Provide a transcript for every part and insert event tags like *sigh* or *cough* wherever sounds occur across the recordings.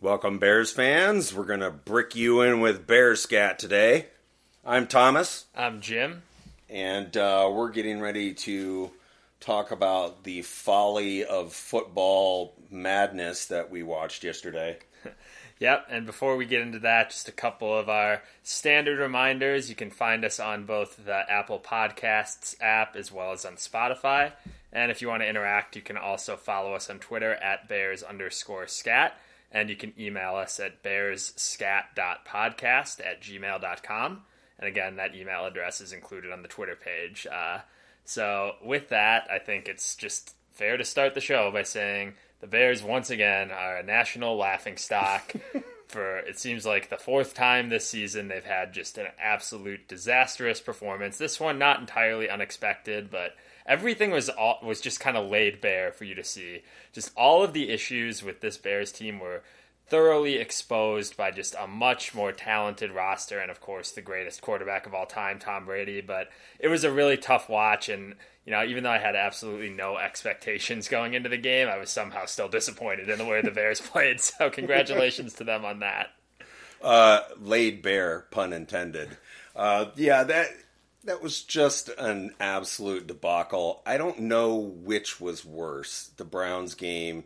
Welcome, Bears fans. We're going to brick you in with Bear Scat today. I'm Thomas, I'm Jim. and uh, we're getting ready to talk about the folly of football madness that we watched yesterday. *laughs* Yep, and before we get into that, just a couple of our standard reminders. You can find us on both the Apple Podcasts app as well as on Spotify. And if you want to interact, you can also follow us on Twitter at bears underscore scat. And you can email us at bearsscat.podcast at gmail.com. And again, that email address is included on the Twitter page. Uh, so, with that, I think it's just fair to start the show by saying the Bears, once again, are a national laughing stock. *laughs* For it seems like the fourth time this season, they've had just an absolute disastrous performance. This one, not entirely unexpected, but everything was all, was just kind of laid bare for you to see. Just all of the issues with this Bears team were thoroughly exposed by just a much more talented roster and of course the greatest quarterback of all time Tom Brady but it was a really tough watch and you know even though I had absolutely no expectations going into the game I was somehow still disappointed in the way the Bears *laughs* played so congratulations to them on that Uh, laid bare, pun intended. Uh, yeah, that that was just an absolute debacle. I don't know which was worse, the Browns game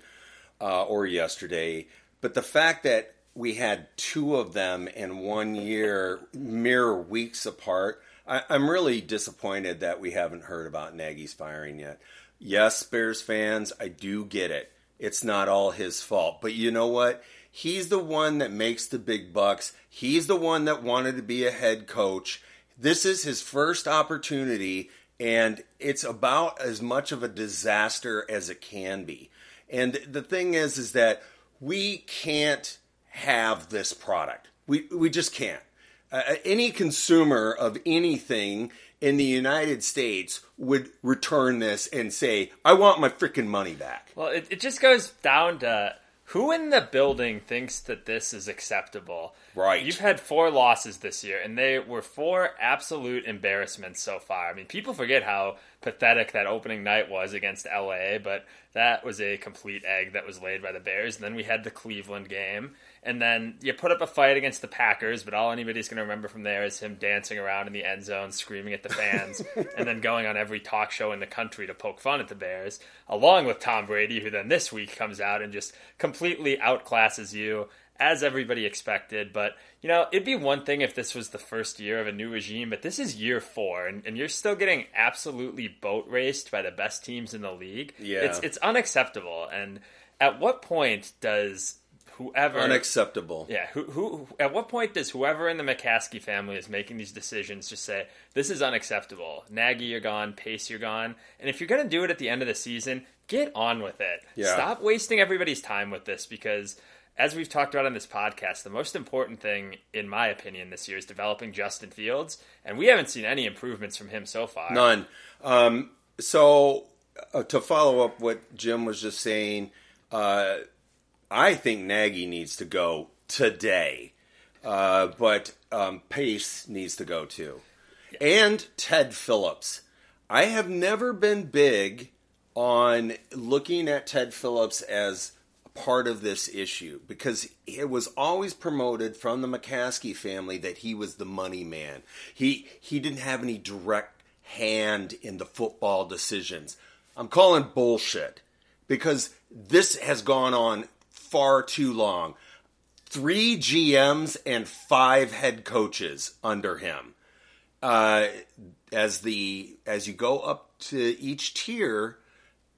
uh, or yesterday, but the fact that we had two of them in one year, mere weeks apart, I, I'm really disappointed that we haven't heard about Nagy's firing yet. Yes, Bears fans, I do get it. It's not all his fault. But you know what? He's the one that makes the big bucks. He's the one that wanted to be a head coach. This is his first opportunity, and it's about as much of a disaster as it can be. And the thing is, is that we can't have this product. We, we just can't. Uh, any consumer of anything in the United States would return this and say, I want my freaking money back. well it, it just goes down to who in the building thinks that this is acceptable Right. You've had four losses this year, and they were four absolute embarrassments so far. I mean, people forget how pathetic that opening night was against LA, but that was a complete egg that was laid by the Bears. And then we had the Cleveland game, and then you put up a fight against the Packers, but all anybody's going to remember from there is him dancing around in the end zone, screaming at the fans, *laughs* and then going on every talk show in the country to poke fun at the Bears, along with Tom Brady, who then this week comes out and just completely outclasses you as everybody expected. But, you know, it'd be one thing if this was the first year of a new regime, but this is year four, and, and you're still getting absolutely boat raced by the best teams in the league. Yeah. It's, it's unacceptable. And at what point does whoever. Unacceptable. Yeah, who, who, at what point does whoever in the McCaskey family is making these decisions just say, this is unacceptable? Nagy, you're gone. Pace, you're gone. And if you're going to do it at the end of the season, get on with it. Yeah. Stop wasting everybody's time with this because as we've talked about on this podcast, the most important thing, in my opinion, this year is developing Justin Fields, and we haven't seen any improvements from him so far. None. Um, so, uh, to follow up what Jim was just saying, uh, I think Nagy needs to go today, uh, but um, Pace needs to go too. And Ted Phillips. I have never been big on looking at Ted Phillips as part of this issue because it was always promoted from the McCaskey family that he was the money man. He he didn't have any direct hand in the football decisions. I'm calling bullshit because this has gone on far too long. Three GMs and five head coaches under him. Uh, as the as you go up to each tier,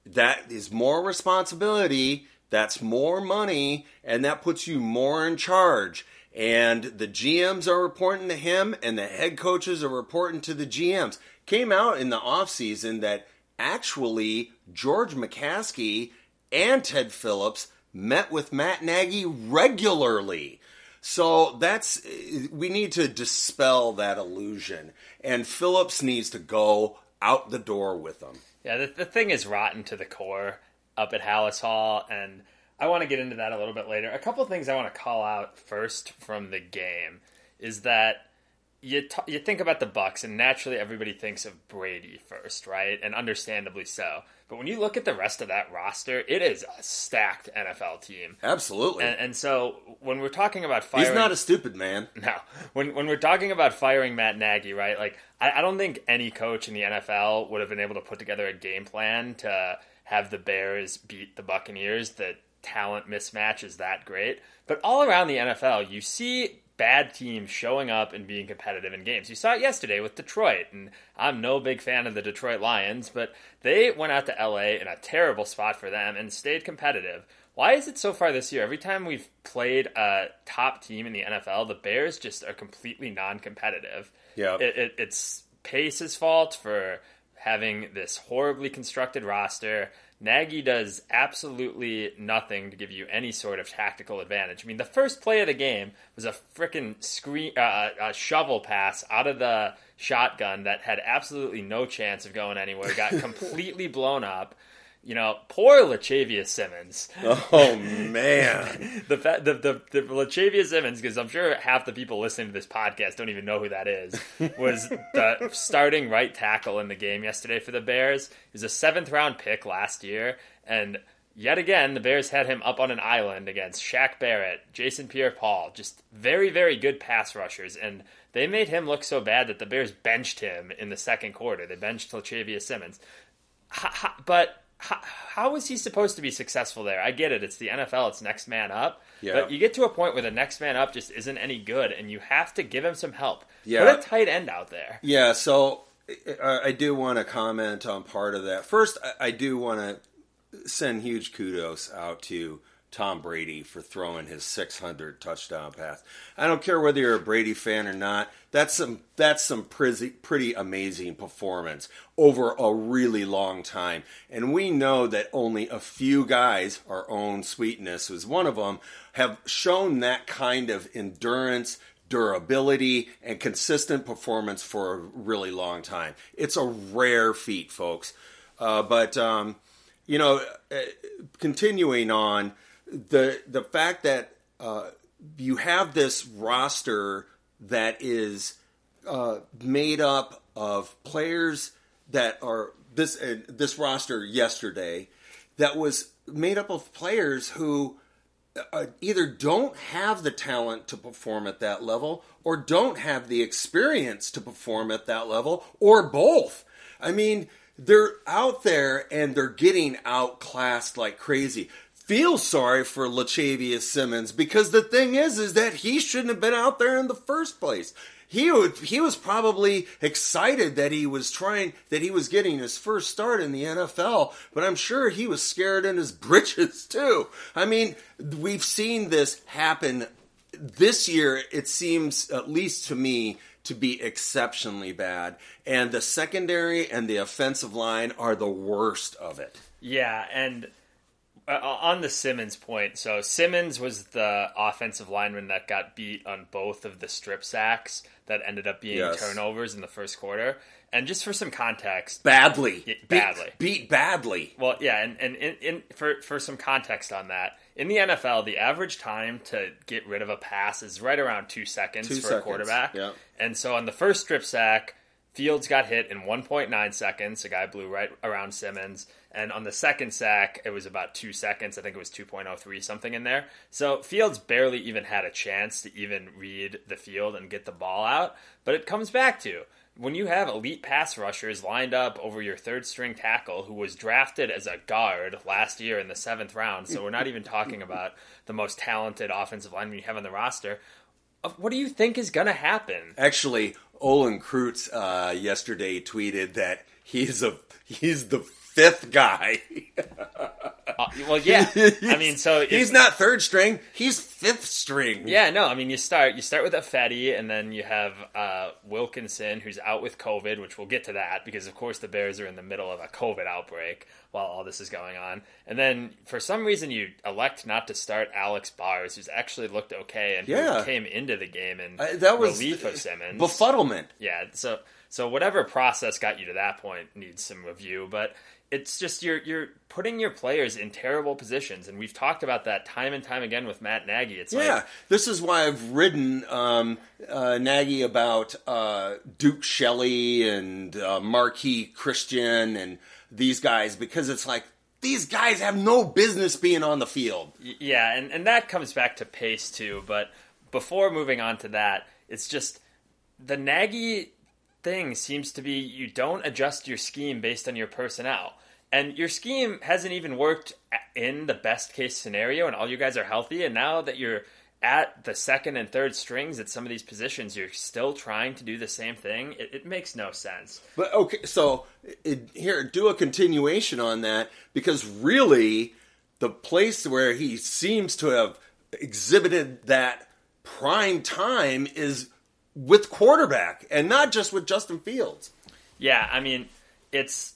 that is more responsibility. That's more money, and that puts you more in charge. And the GMs are reporting to him, and the head coaches are reporting to the GMs. Came out in the offseason that actually George McCaskey and Ted Phillips met with Matt Nagy regularly. So that's we need to dispel that illusion, and Phillips needs to go out the door with them. Yeah, the, the thing is rotten to the core up at Halas Hall, and I want to get into that a little bit later. A couple things I want to call out first from the game is that you t- you think about the Bucks, and naturally everybody thinks of Brady first, right? And understandably so. But when you look at the rest of that roster, it is a stacked NFL team. Absolutely. And, and so when we're talking about firing, He's not a stupid man. no. When when we're talking about firing Matt Nagy, right? Like I, I don't think any coach in the NFL would have been able to put together a game plan to have the Bears beat the Buccaneers. The talent mismatch is that great. But all around the NFL, you see bad teams showing up and being competitive in games. You saw it yesterday with Detroit, and I'm no big fan of the Detroit Lions, but they went out to LA in a terrible spot for them and stayed competitive. Why is it so far this year? Every time we've played a top team in the NFL, the Bears just are completely non-competitive. Yeah. It, it, it's Pace's fault for having this horribly constructed roster. Nagy does absolutely nothing to give you any sort of tactical advantage. I mean, the first play of the game was a freaking screen, uh, a shovel pass out of the shotgun that had absolutely no chance of going anywhere. Got *laughs* completely blown up. You know, poor Latavius Simmons. Oh man. *laughs* the, fa- the the the Latavius Simmons, because I'm sure half the people listening to this podcast don't even know who that is, *laughs* was the starting right tackle in the game yesterday for the Bears. He's a seventh round pick last year, and yet again the Bears had him up on an island against Shaq Barrett, Jason Pierre-Paul, just very very good pass rushers, and they made him look so bad that the Bears benched him in the second quarter. They benched Latavius Simmons, Ha- ha- but how, how is he supposed to be successful there? I get it. It's the NFL. It's next man up. Yeah. But you get to a point where the next man up just isn't any good, and you have to give him some help. Yeah. Put a tight end out there. Yeah, so uh, I do want to comment on part of that. First, I- I do want to send huge kudos out to Tom Brady for throwing his 600 touchdown pass. I don't care whether you're a Brady fan or not. That's some that's some pretty, pretty amazing performance over a really long time. And we know that only a few guys, our own Sweetness was one of them, have shown that kind of endurance, durability, and consistent performance for a really long time. It's a rare feat, folks. Uh, but um, you know, uh, continuing on the the fact that uh, you have this roster that is uh, made up of players that are this uh, this roster yesterday that was made up of players who uh, either don't have the talent to perform at that level or don't have the experience to perform at that level or both. I mean, they're out there and they're getting outclassed like crazy. Feel sorry for Latavius Simmons because the thing is, is that he shouldn't have been out there in the first place. He would, he was probably excited that he was trying that he was getting his first start in the NFL, but I'm sure he was scared in his *laughs* britches too. I mean, we've seen this happen this year. It seems, at least to me, to be exceptionally bad, and the secondary and the offensive line are the worst of it. Yeah, and uh, on the Simmons point, so Simmons was the offensive lineman that got beat on both of the strip sacks that ended up being Yes. turnovers in the first quarter. And just for some context, Badly, Beat- badly. beat badly. Well, yeah, and, and in, in for for some context on that, in the NFL, the average time to get rid of a pass is right around two seconds Two for seconds, a quarterback. yeah. And so on the first strip sack, Fields got hit in 1.9 seconds. A guy blew right around Simmons. And on the second sack, it was about two seconds. I think it was 2.03, something in there. So Fields barely even had a chance to even read the field and get the ball out. But it comes back to when you have elite pass rushers lined up over your third string tackle who was drafted as a guard last year in the seventh round. So we're not even talking about the most talented offensive lineman you have on the roster. What do you think is going to happen? Actually, Olin Kreutz uh, yesterday tweeted that he's a he's the fifth guy. *laughs* Uh, well, yeah. *laughs* I mean, so if- he's not third string; he's fifth string. Yeah, no, I mean you start you start with Ifedi, and then you have uh, Wilkinson who's out with COVID, which we'll get to that because of course the Bears are in the middle of a COVID outbreak while all this is going on. And then for some reason you elect not to start Alex Bars, who's actually looked okay and Yeah. who came into the game and Uh, that was relief of Simmons. befuddlement. Yeah, so so whatever process got you to that point needs some review, but it's just you're you're putting your players in terrible positions, and we've talked about that time and time again with Matt Nagy. It's Yeah, like this is why I've ridden um, uh, Nagy about uh, Duke Shelley and uh, Marqui Christian and these guys because it's like these guys have no business being on the field. Yeah, and, and that comes back to pace too. But before moving on to that, it's just the Nagy thing seems to be you don't adjust your scheme based on your personnel. And your scheme hasn't even worked in the best case scenario, and all you guys are healthy. And now that you're at the second and third strings at some of these positions, you're still trying to do the same thing. It, it makes no sense. But okay, so it, here, do a continuation on that because really, the place where he seems to have exhibited that prime time is with quarterback and not just with Justin Fields. Yeah, I mean, it's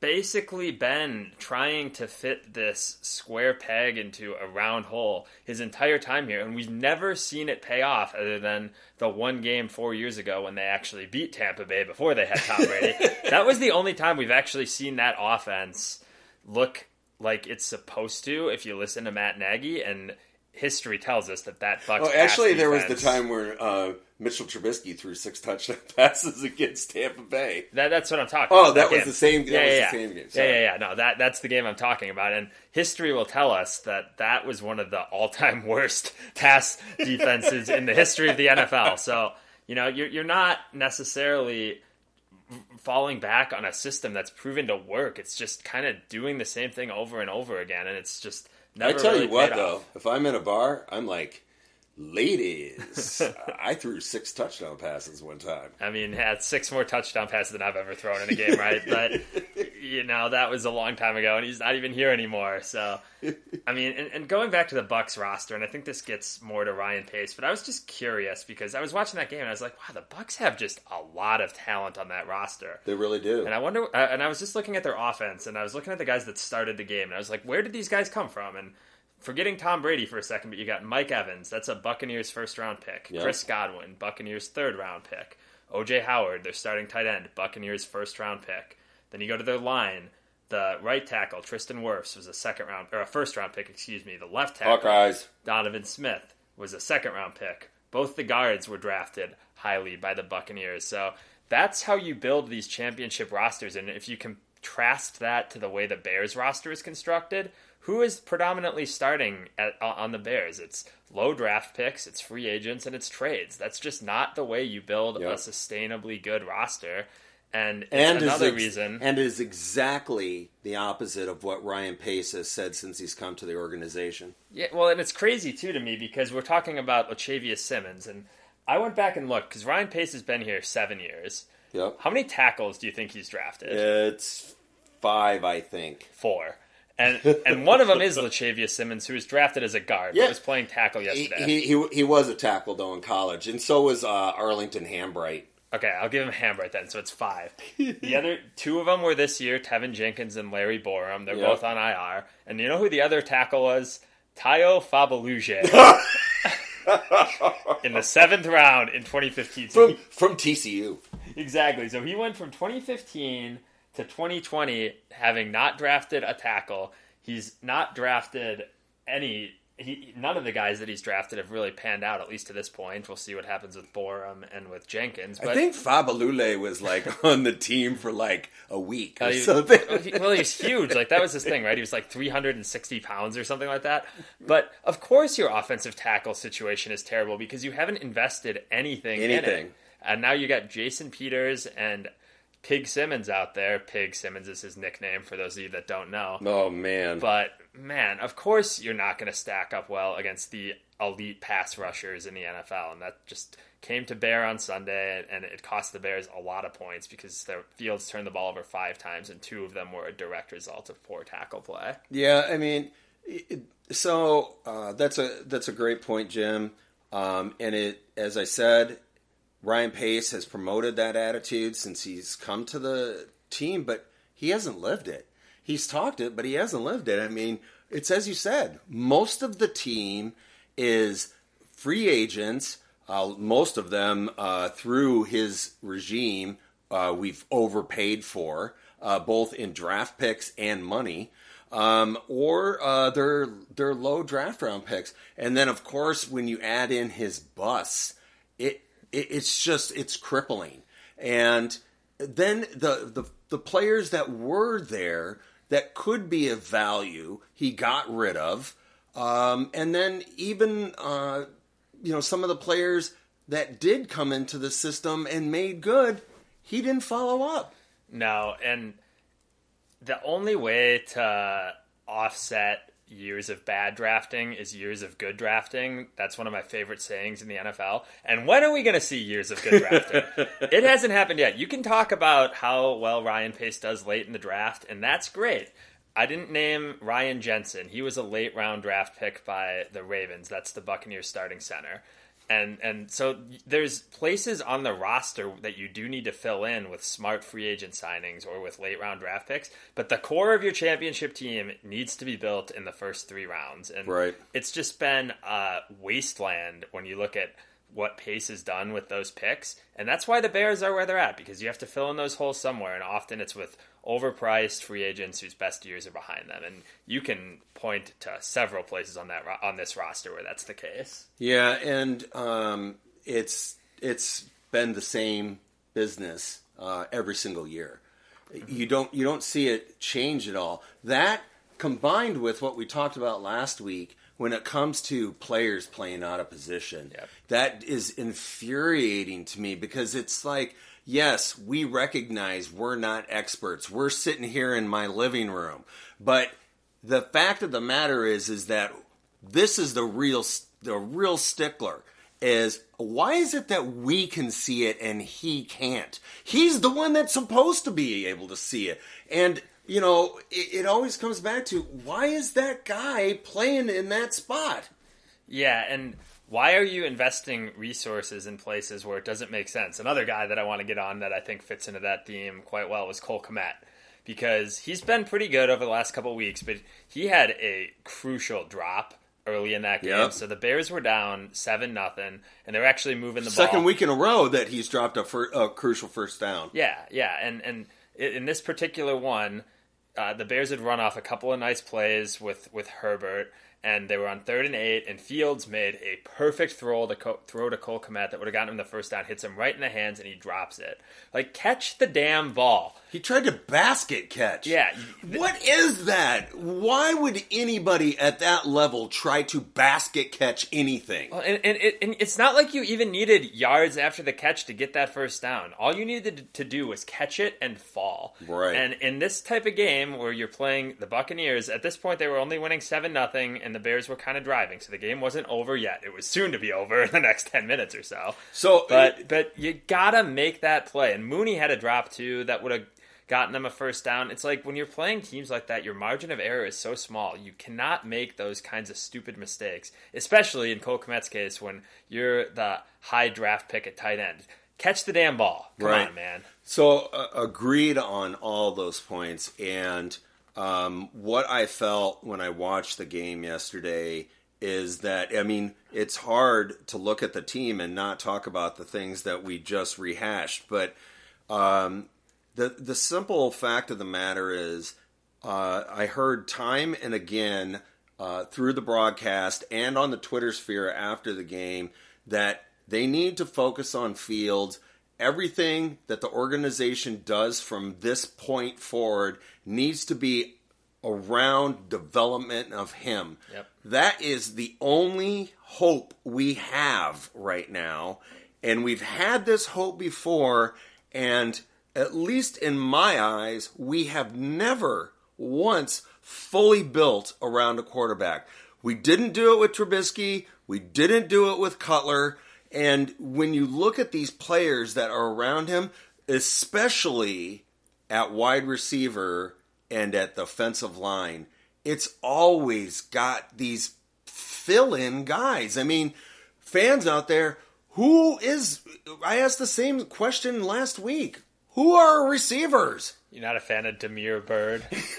basically been trying to fit this square peg into a round hole his entire time here, and we've never seen it pay off other than the one game four years ago when they actually beat Tampa Bay before they had Tom Brady. *laughs* that was the only time we've actually seen that offense look like it's supposed to if you listen to Matt Nagy and history tells us that that Bucks Well, actually, there was the time where uh, Mitchell Trubisky threw six touchdown *laughs* passes against Tampa Bay. That, that's what I'm talking Oh, about. that was game. the same- that yeah, was yeah, the yeah. same game. Yeah, yeah, yeah. No, that that's the game I'm talking about. And history will tell us that that was one of the all-time *laughs* worst pass defenses in the history of the NFL. So you know, you're you're not necessarily falling back on a system that's proven to work. It's just kind of doing the same thing over and over again, and it's just. I tell really you what, though, if I'm in a bar, I'm like, ladies, *laughs* I threw six touchdown passes one time. I mean, had six more touchdown passes than I've ever thrown in a game, right? But *laughs* you know, that was a long time ago, and he's not even here anymore. So, I mean, and, and going back to the Bucks roster, and I think this gets more to Ryan Pace, but I was just curious because I was watching that game and I was like, wow, the Bucks have just a lot of talent on that roster. They really do. And I wonder, uh, and I was just looking at their offense, and I was looking at the guys that started the game, and I was like, where did these guys come from? And forgetting Tom Brady for a second, but you got Mike Evans, that's a Buccaneers first round pick. Yeah. Chris Godwin, Buccaneers third round pick. OJ Howard, their starting tight end, Buccaneers first round pick. Then you go to their line. The right tackle, Tristan Wirfs, was a second round or a first round pick, excuse me. The left tackle, Hawkeyes. Donovan Smith was a second round pick. Both the guards were drafted highly by the Buccaneers. So that's how you build these championship rosters. And if you contrast that to the way the Bears roster is constructed, who is predominantly starting at, on the Bears? It's low draft picks, it's free agents, and it's trades. That's just not the way you build Yep. a sustainably good roster. And, it's And another is ex- reason. and is exactly the opposite of what Ryan Pace has said since he's come to the organization. Yeah, well, and it's crazy too to me because we're talking about Lachavious Simmons, and I went back and looked because Ryan Pace has been here seven years. Yep. How many tackles do you think he's drafted? It's five, I think. Four. And and one of them is Lachavious Simmons, who was drafted as a guard, but Yeah. was playing tackle He, yesterday. he, he, he was a tackle, though, in college. And so was uh, Arlington Hambright. okay, I'll give him Hambright then, so it's five. *laughs* the other two of them were this year, Teven Jenkins and Larry Borom. They're Yep. both on IR. And you know who the other tackle was? Tayo Fabuluje. *laughs* in the seventh round in 2015. So From, from TCU. Exactly. So he went from 2015 to 2020 having not drafted a tackle. He's not drafted any. He, none of the guys that he's drafted have really panned out, at least to this point. We'll see what happens with Borom and with Jenkins. But I think Fabuluje was like *laughs* on the team for like a week or Uh, he- something. well, he- well, he was huge. Like that was his thing, right? He was like 360 pounds or something like that. But of course, your offensive tackle situation is terrible because you haven't invested anything, in Anything. it. And now you got Jason Peters and Pig Simmons out there. Pig Simmons is his nickname for those of you that don't know. Oh man! But man, of course you're not going to stack up well against the elite pass rushers in the NFL, and that just came to bear on Sunday, and it cost the Bears a lot of points because their Fields turned the ball over five times, and two of them were a direct result of poor tackle play. yeah, I mean, so uh, that's a that's a great point, Jim. Um, and it, as I said, Ryan Pace has promoted that attitude since he's come to the team, but he hasn't lived it. He's talked it, but he hasn't lived it. I mean, it's as you said, most of the team is free agents. Uh, most of them uh, through his regime, uh, we've overpaid for. uh, both in draft picks and money. Um, or uh, their their low draft round picks, and then of course when you add in his bus, it, it it's just it's crippling. And then the, the the players that were there that could be of value, he got rid of. Um, and then even uh, you know some of the players that did come into the system and made good, he didn't follow up. No, and the only way to offset years of bad drafting is years of good drafting. That's one of my favorite sayings in the NFL. And when are we going to see years of good drafting? *laughs* it hasn't happened yet. You can talk about how well Ryan Pace does late in the draft, and that's great. I didn't name Ryan Jensen. He was a late round draft pick by the Ravens. That's the Buccaneers starting center and and so there's places on the roster that you do need to fill in with smart free agent signings or with late round draft picks but the core of your championship team needs to be built in the first three rounds and right. it's just been a wasteland when you look at what pace has done with those picks and that's why the bears are where they're at because you have to fill in those holes somewhere and often it's with overpriced free agents whose best years are behind them, and you can point to several places on that on this roster where that's the case. Yeah, and um, it's it's been the same business uh, every single year. You don't you don't see it change at all. That combined with what we talked about last week when it comes to players playing out of position, yep. that is infuriating to me because it's like yes, we recognize we're not experts. We're sitting here in my living room. But the fact of the matter is is that this is the real the real stickler is why is it that we can see it and he can't? He's the one that's supposed to be able to see it. And you know, it, it always comes back to why is that guy playing in that spot? Yeah, and why are you investing resources in places where it doesn't make sense? Another guy that I want to get on that I think fits into that theme quite well was Cole Kmet because he's been pretty good over the last couple weeks, but he had a crucial drop early in that game. Yep. So the Bears were down seven nothing, and they're actually moving the second ball. week in a row that he's dropped a, fir- a crucial first down. Yeah, yeah, and and in this particular one, uh, the Bears had run off a couple of nice plays with with Herbert and they were on third and eight, and Fields made a perfect throw to Co- throw to Cole Kmet that would have gotten him the first down, hits him right in the hands, and he drops it. Like catch the damn ball. He tried to basket catch. Yeah. What is that? Why would anybody at that level try to basket catch anything? Well, and, and, and, it's not like you even needed yards after the catch to get that first down. All you needed to do was catch it and fall. Right. And in this type of game where you're playing the Buccaneers, at this point they were only winning seven nothing, and the Bears were kind of driving, so the game wasn't over yet. It was soon to be over in the next ten minutes or so. So, but but you gotta make that play. And Mooney had a drop too that would have gotten them a first down. It's like when you're playing teams like that, your margin of error is so small. You cannot make those kinds of stupid mistakes, especially in Cole Kmet's case when you're the high draft pick at tight end. Catch the damn ball. Come right. on, man. So, uh, agreed on all those points. And um, what I felt when I watched the game yesterday is that, I mean, it's hard to look at the team and not talk about the things that we just rehashed. But um, the the simple fact of the matter is, uh, I heard time and again uh, through the broadcast and on the Twitter sphere after the game that they need to focus on Fields. Everything that the organization does from this point forward needs to be around development of him. Yep. That is the only hope we have right now. And we've had this hope before, and at least in my eyes, we have never once fully built around a quarterback. We didn't do it with Trubisky. We didn't do it with Cutler. And when you look at these players that are around him, especially at wide receiver and at the offensive line, it's always got these fill in guys. I mean, fans out there, who is. I asked the same question last week. Who are receivers? You're not a fan of Damiere Byrd. *laughs*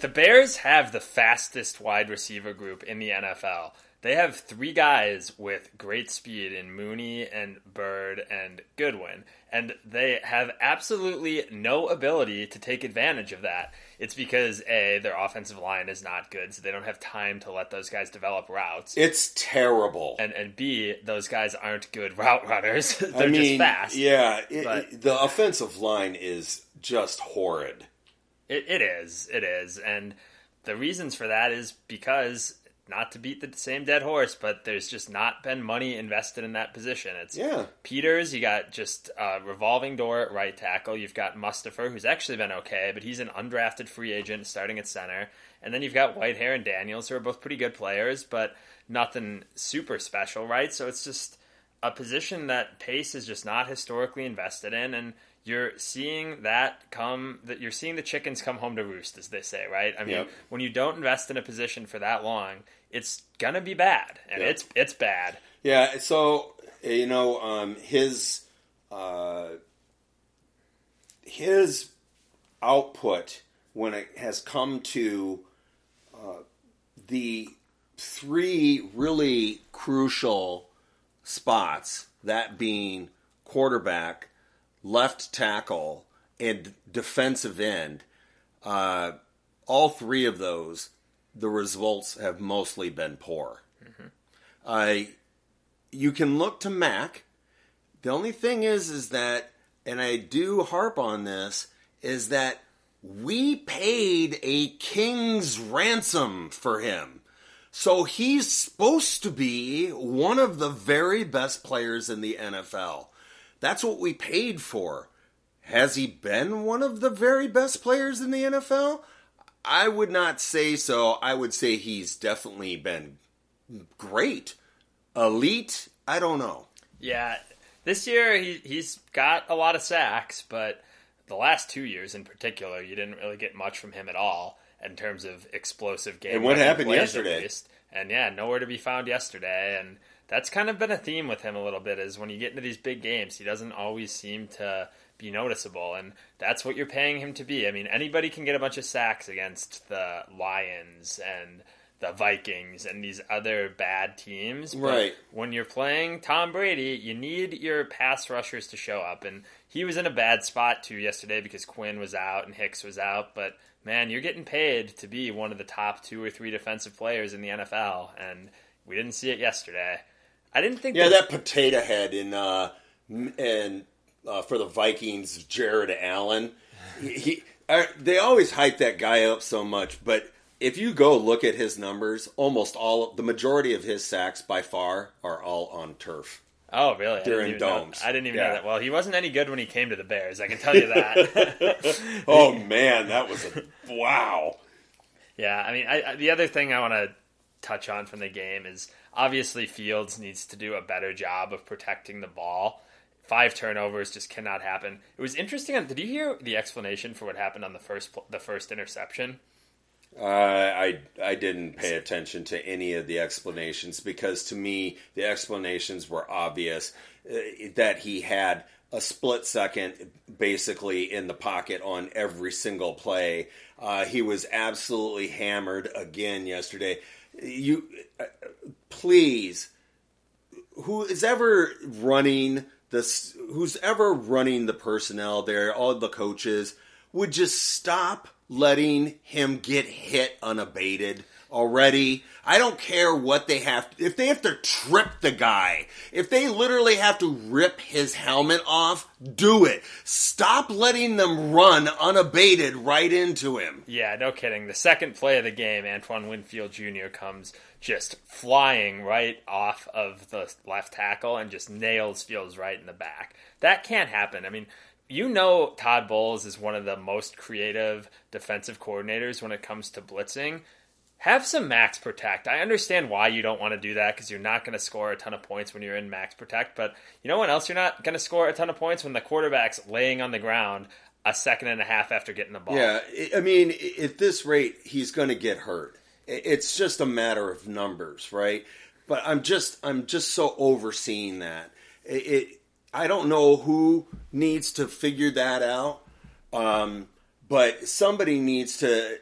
the Bears have the fastest wide receiver group in the NFL. They have three guys with great speed in Mooney and Byrd and Goodwin, and they have absolutely no ability to take advantage of that. It's because A, their offensive line is not good, so they don't have time to let those guys develop routes. It's terrible. And and B, those guys aren't good *laughs* route runners. *laughs* They're I mean, just fast. Yeah, it, the offensive line is just horrid. It, it is. It is. And the reasons for that is because, not to beat the same dead horse, but there's just not been money invested in that position. It's Yeah. Peters, you got just a revolving door at right tackle. You've got Mustipher, who's actually been okay, but he's an undrafted free agent starting at center. And then you've got Whitehair and Daniels, who are both pretty good players, but nothing super special, right? So it's just a position that Pace is just not historically invested in, and you're seeing that come that you're seeing the chickens come home to roost, as they say, right? I mean, Yep. when you don't invest in a position for that long, it's gonna be bad, and Yep. it's it's bad. Yeah, so you know, um, his uh, his output when it has come to uh, the three really crucial spots, that being quarterback, left tackle, and defensive end. Uh, all three of those, the results have mostly been poor. I you can look to Mack. The only thing is, is that, and I do harp on this, is that we paid a king's ransom for him. So he's supposed to be one of the very best players in the NFL. That's what we paid for. Has he been one of the very best players in the NFL? I would not say so. I would say he's definitely been great. Elite, I don't know. Yeah, this year he he's got a lot of sacks, but the last two years in particular, you didn't really get much from him at all in terms of explosive game. And what happened yesterday? And yeah, nowhere to be found yesterday, and that's kind of been a theme with him a little bit. Is when you get into these big games, he doesn't always seem to be noticeable, and that's what you're paying him to be. I mean, anybody can get a bunch of sacks against the Lions and the Vikings and these other bad teams, but Right. when you're playing Tom Brady, you need your pass rushers to show up. And he was in a bad spot too yesterday because Quinn was out and Hicks was out. But man, you're getting paid to be one of the top two or three defensive players in the NFL, and we didn't see it yesterday. I didn't think. Yeah, that potato head in uh, and uh, for the Vikings, Jared Allen. He, he uh, they always hype that guy up so much, but if you go look at his numbers, almost all the majority of his sacks by far are all on turf. Oh, really? I They're didn't even know- domes. I didn't even Yeah. know that. Well, he wasn't any good when he came to the Bears. I can tell you that. *laughs* Oh man, that was a wow. *laughs* Yeah, I mean, I, I, the other thing I want to touch on from the game is obviously Fields needs to do a better job of protecting the ball. Five turnovers just cannot happen. It was interesting. Did you hear the explanation for what happened on the first the first interception? Uh, I I didn't pay attention to any of the explanations because to me the explanations were obvious uh, that he had a split second basically in the pocket on every single play. Uh, he was absolutely hammered again yesterday. You uh, please who is ever running this who's ever running the personnel there all the coaches would just stop letting him get hit unabated already i don't care what they have if they have to trip the guy if they literally have to rip his helmet off do it stop letting them run unabated right into him Yeah, no kidding. The second play of the game, Antoine Winfield Jr. comes just flying right off of the left tackle and just nails Fields right in the back. That can't happen. I mean, you know Todd Bowles is one of the most creative defensive coordinators when it comes to blitzing. Have some max protect. I understand why you don't want to do that because you're not going to score a ton of points when you're in max protect. But you know what else you're not going to score a ton of points when the quarterback's laying on the ground a second and a half after getting the ball. Yeah, I- mean, at this rate, he's going to get hurt. It's just a matter of numbers, right? But I'm just, I'm just so overseeing that. It, it I don't know who needs to figure that out. Um, but somebody needs to,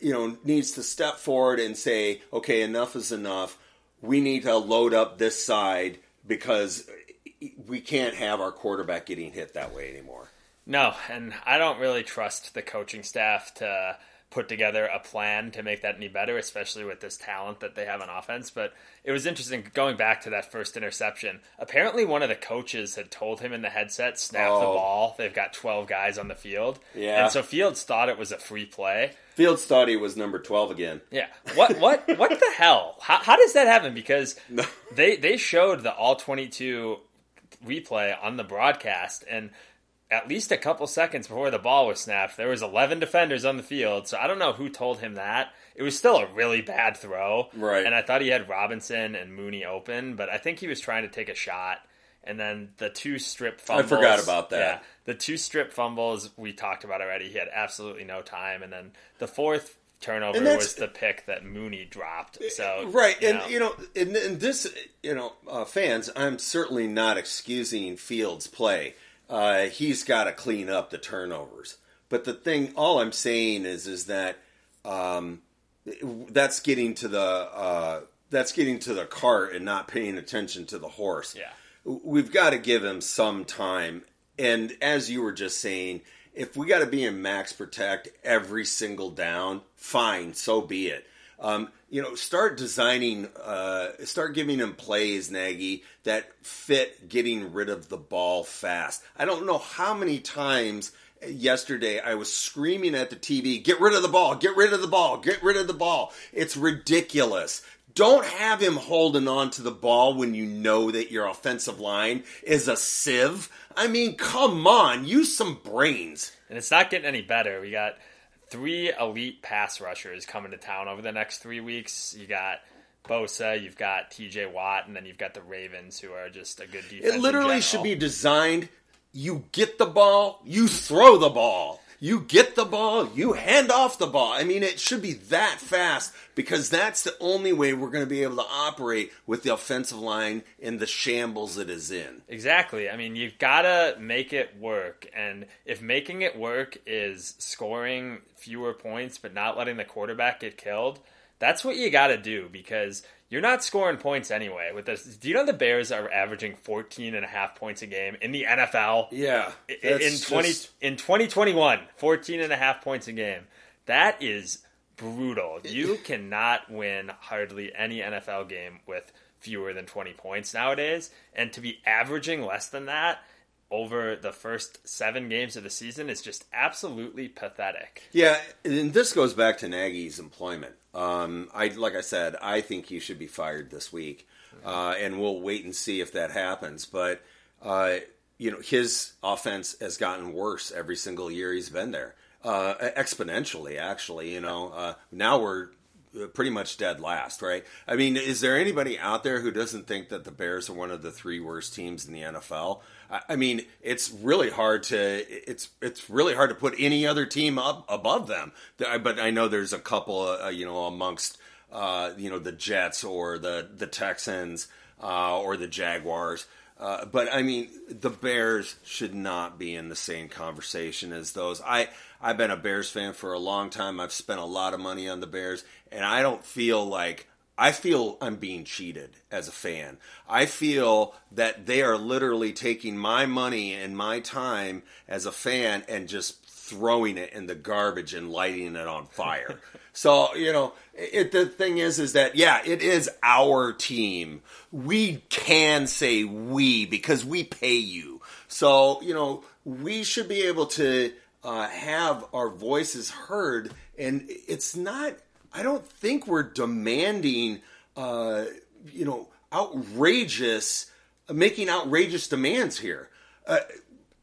you know, needs to step forward and say, okay, enough is enough. We need to load up this side because we can't have our quarterback getting hit that way anymore. No, and I don't really trust the coaching staff to put together a plan to make that any better, especially with this talent that they have on offense. But it was interesting going back to that first interception. Apparently, one of the coaches had told him in the headset, "Snap oh. the ball." They've got twelve guys on the field, yeah. And so Fields thought it was a free play. Fields thought he was number twelve again. Yeah. What? What? *laughs* what the hell? How, how does that happen? Because no. they they showed the all twenty two replay on the broadcast and at least a couple seconds before the ball was snapped, there was 11 defenders on the field. So I don't know who told him that. It was still a really bad throw. Right. And I thought he had Robinson and Mooney open, but I think he was trying to take a shot. And then the two strip fumbles. I forgot about that. Yeah, the two strip fumbles we talked about already. He had absolutely no time. And then the fourth turnover was the pick that Mooney dropped. So right, you and know. you know, in, in, this, you know, uh, fans, I'm certainly not excusing Fields' play uh, he's got to clean up the turnovers. But the thing, all I'm saying is, is that um, that's getting to the uh, that's getting to the cart and not paying attention to the horse. Yeah, we've got to give him some time. And as you were just saying, if we got to be in max protect every single down, fine, so be it. Um, you know, start designing, uh, start giving him plays, Nagy, that fit getting rid of the ball fast. I don't know how many times yesterday I was screaming at the TV, get rid of the ball, get rid of the ball, get rid of the ball. It's ridiculous. Don't have him holding on to the ball when you know that your offensive line is a sieve. I mean, come on, use some brains. And it's not getting any better. We got three elite pass rushers coming to town over the next three weeks. You got Bosa, you've got T.J. Watt, and then you've got the Ravens, who are just a good defense. It literally should be designed. You get the ball, you throw the ball. You get the ball, you hand off the ball. I mean, it should be that fast because that's the only way we're going to be able to operate with the offensive line in the shambles it is in. Exactly. I mean, you've got to make it work. And if making it work is scoring fewer points but not letting the quarterback get killed, that's what you got to do because you're not scoring points anyway with this. Do you know the Bears are averaging 14 and a half points a game in the NFL? Yeah. In 20 just... in 2021, 14 and a half points a game. That is brutal. You *laughs* cannot win hardly any NFL game with fewer than 20 points nowadays and to be averaging less than that over the first seven games of the season is just absolutely pathetic. Yeah, and this goes back to Nagy's employment. Um, I like I said, I think he should be fired this week, uh, and we'll wait and see if that happens. But uh, you know, his offense has gotten worse every single year he's been there, uh, exponentially. Actually, you know, uh, now we're pretty much dead last, right? I mean, is there anybody out there who doesn't think that the Bears are one of the three worst teams in the NFL? I mean, it's really hard to it's it's really hard to put any other team up above them. But I know there's a couple, uh, you know, amongst uh, you know the Jets or the the Texans uh, or the Jaguars. Uh, but I mean, the Bears should not be in the same conversation as those. I I've been a Bears fan for a long time. I've spent a lot of money on the Bears, and I don't feel like I feel I'm being cheated as a fan. I feel that they are literally taking my money and my time as a fan and just throwing it in the garbage and lighting it on fire. *laughs* so, you know, it, the thing is, is that, yeah, it is our team. We can say we because we pay you. So, you know, we should be able to uh, have our voices heard. And it's not I don't think we're demanding, uh, you know, outrageous, making outrageous demands here. Uh,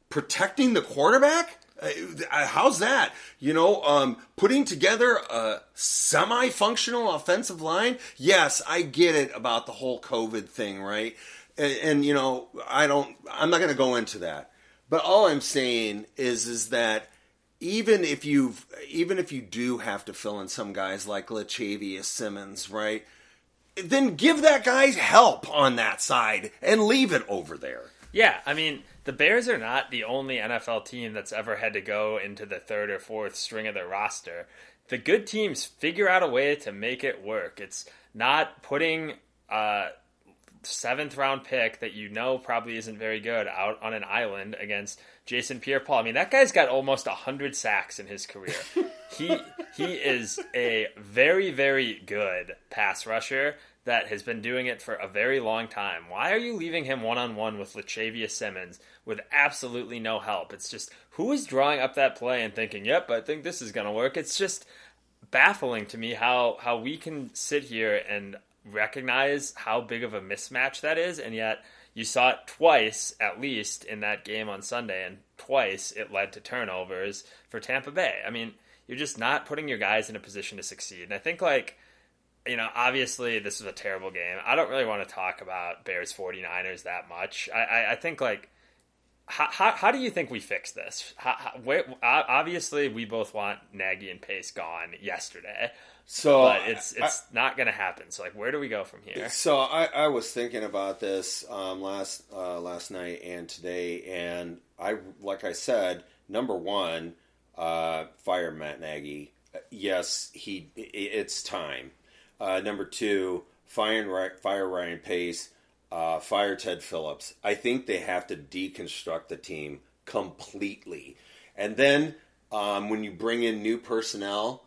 protecting the quarterback? Uh, how's that? You know, um, putting together a semi functional offensive line? Yes, I get it about the whole COVID thing, right? And, and you know, I don't, I'm not going to go into that. But all I'm saying is, is that even if you've even if you do have to fill in some guys like Latavius Simmons, right? Then give that guy help on that side and leave it over there. Yeah, I mean, the Bears are not the only NFL team that's ever had to go into the third or fourth string of their roster. The good teams figure out a way to make it work. It's not putting a seventh round pick that you know probably isn't very good out on an island against Jason Pierre-Paul. I mean, that guy's got almost hundred sacks in his career. *laughs* he he is a very very good pass rusher that has been doing it for a very long time. Why are you leaving him one on one with Latavius Simmons with absolutely no help? It's just who is drawing up that play and thinking, "Yep, I think this is going to work." It's just baffling to me how how we can sit here and recognize how big of a mismatch that is, and yet you saw it twice at least in that game on Sunday, and twice it led to turnovers for Tampa Bay. I mean, you're just not putting your guys in a position to succeed. And I think like you know, obviously this was a terrible game. I don't really want to talk about Bears 49ers that much. I, I, I think like how, how, how, do you think we fix this? How, how, where, obviously, we both want Nagy and Pace gone yesterday. So, but it's it's I, not going to happen. So, like, where do we go from here? So, I, I was thinking about this um, last uh, last night and today, and I like I said, number one, uh, fire Matt Nagy. Yes, he. It's time. Uh, number two, fire fire Ryan Pace uh, fire Ted Phillips. I think they have to deconstruct the team completely. And then um, when you bring in new personnel,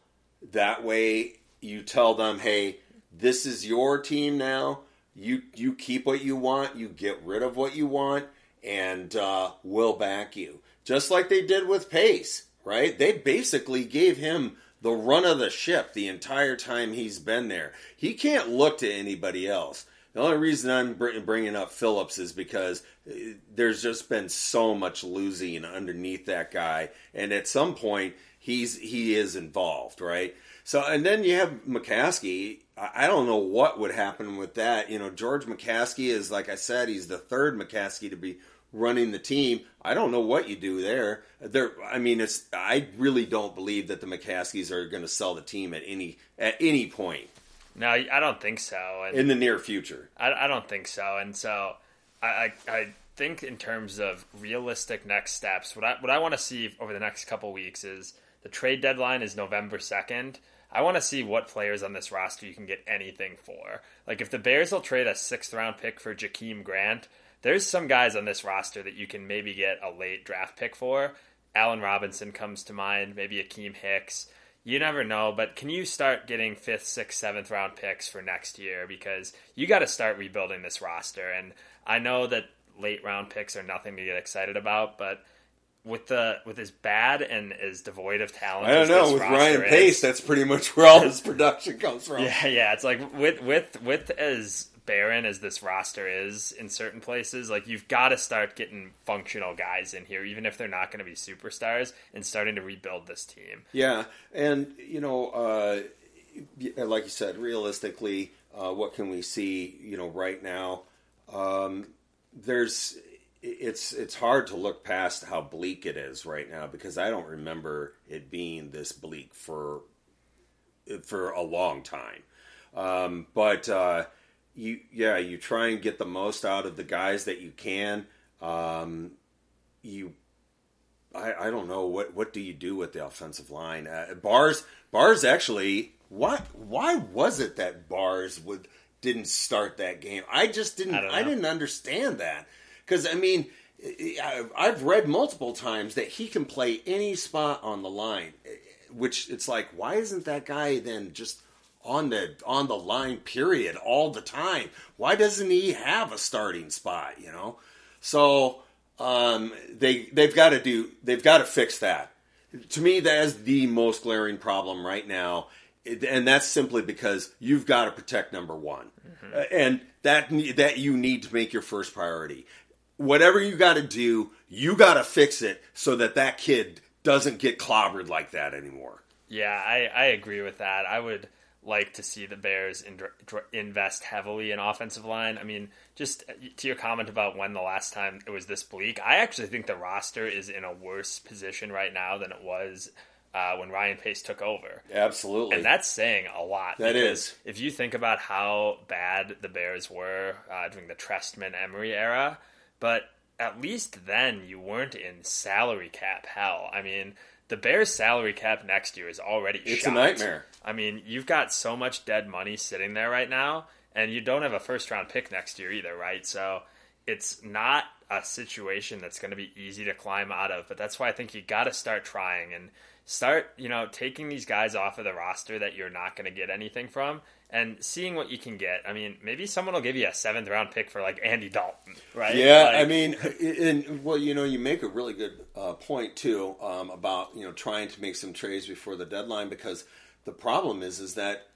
that way you tell them, hey, this is your team now. You you keep what you want, you get rid of what you want, and uh, we'll back you. Just like they did with Pace, right? They basically gave him the run of the ship the entire time he's been there. He can't look to anybody else. The only reason I'm bringing up Phillips is because uh, there's just been so much losing underneath that guy, and at some point he's he is involved, right? So, and then you have McCaskey. I don't know what would happen with that. You know, George McCaskey is like I said, he's the third McCaskey to be running the team. I don't know what you do there. There, I mean, it's. I really don't believe that the McCaskeys are going to sell the team at any at any point. No, I don't think so. And in the near future, I, I don't think so. And so, I, I, I think in terms of realistic next steps, what I what I want to see over the next couple weeks is the trade deadline is November second. I want to see what players on this roster you can get anything for. Like if the Bears will trade a sixth round pick for Jakeem Grant, there's some guys on this roster that you can maybe get a late draft pick for. Allen Robinson comes to mind, maybe Akiem Hicks you never know, but can you start getting fifth, sixth, seventh round picks for next year? Because you got to start rebuilding this roster. And I know that late round picks are nothing to get excited about, but with the with as bad and as devoid of talent, I don't know. With Ryan Pace, that's pretty much where all his production comes from. *laughs* Yeah, yeah. It's like with with with as barren as this roster is in certain places, like you've got to start getting functional guys in here, even if they're not going to be superstars, and starting to rebuild this team. Yeah, and you know, uh, like you said, realistically, uh, what can we see? You know, right now, um, there's it's it's hard to look past how bleak it is right now because I don't remember it being this bleak for for a long time. Um, but uh, you yeah you try and get the most out of the guys that you can. Um, you I, I don't know what what do you do with the offensive line? Uh, bars bars actually why why was it that bars would didn't start that game? I just didn't I, I didn't understand that because I mean. I've read multiple times that he can play any spot on the line, which it's like, why isn't that guy then just on the on the line period all the time. Why doesn't he have a starting spot, you know? So um, they they've got to do they've got to fix that. To me that is the most glaring problem right now. And that's simply because you've got to protect number 1. Mm-hmm. And that that you need to make your first priority. Whatever you got to do, you got to fix it so that that kid doesn't get clobbered like that anymore. Yeah, I, I agree with that. I would like to see the Bears in, invest heavily in offensive line. I mean, just to your comment about when the last time it was this bleak, I actually think the roster is in a worse position right now than it was uh, when Ryan Pace took over. Absolutely, and that's saying a lot. That is. If you think about how bad the Bears were uh, during the Trestman Emery era, but at least then you weren't in salary cap hell. I mean, the Bears' salary cap next year is already It's shot. a nightmare. I mean, you've got so much dead money sitting there right now, and you don't have a first round pick next year either, right? So it's not a situation that's going to be easy to climb out of. But that's why I think you got to start trying and start, you know, taking these guys off of the roster that you're not going to get anything from and seeing what you can get. I mean, maybe someone will give you a seventh round pick for like Andy Dalton, right? Yeah, Like, I mean, and well, you know, you make a really good uh, point too um, about you know trying to make some trades before the deadline because the problem is is that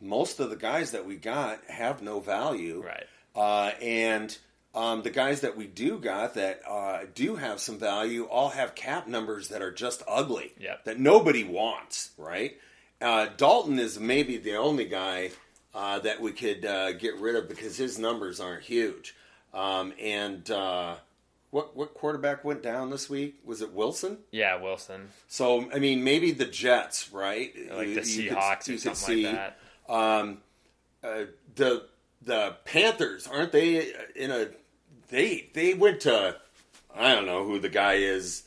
most of the guys that we got have no value, right. uh, and um, the guys that we do got that uh, do have some value all have cap numbers that are just ugly, Yep. that nobody wants, right? Uh, Dalton is maybe the only guy uh, that we could uh, get rid of because his numbers aren't huge. Um, and uh, what what quarterback went down this week? Was it Wilson? Yeah, Wilson. So I mean, maybe the Jets, right? Like the you Seahawks you or could something see. like that. Um, uh, the the Panthers aren't they in a they they went to I don't know who the guy is.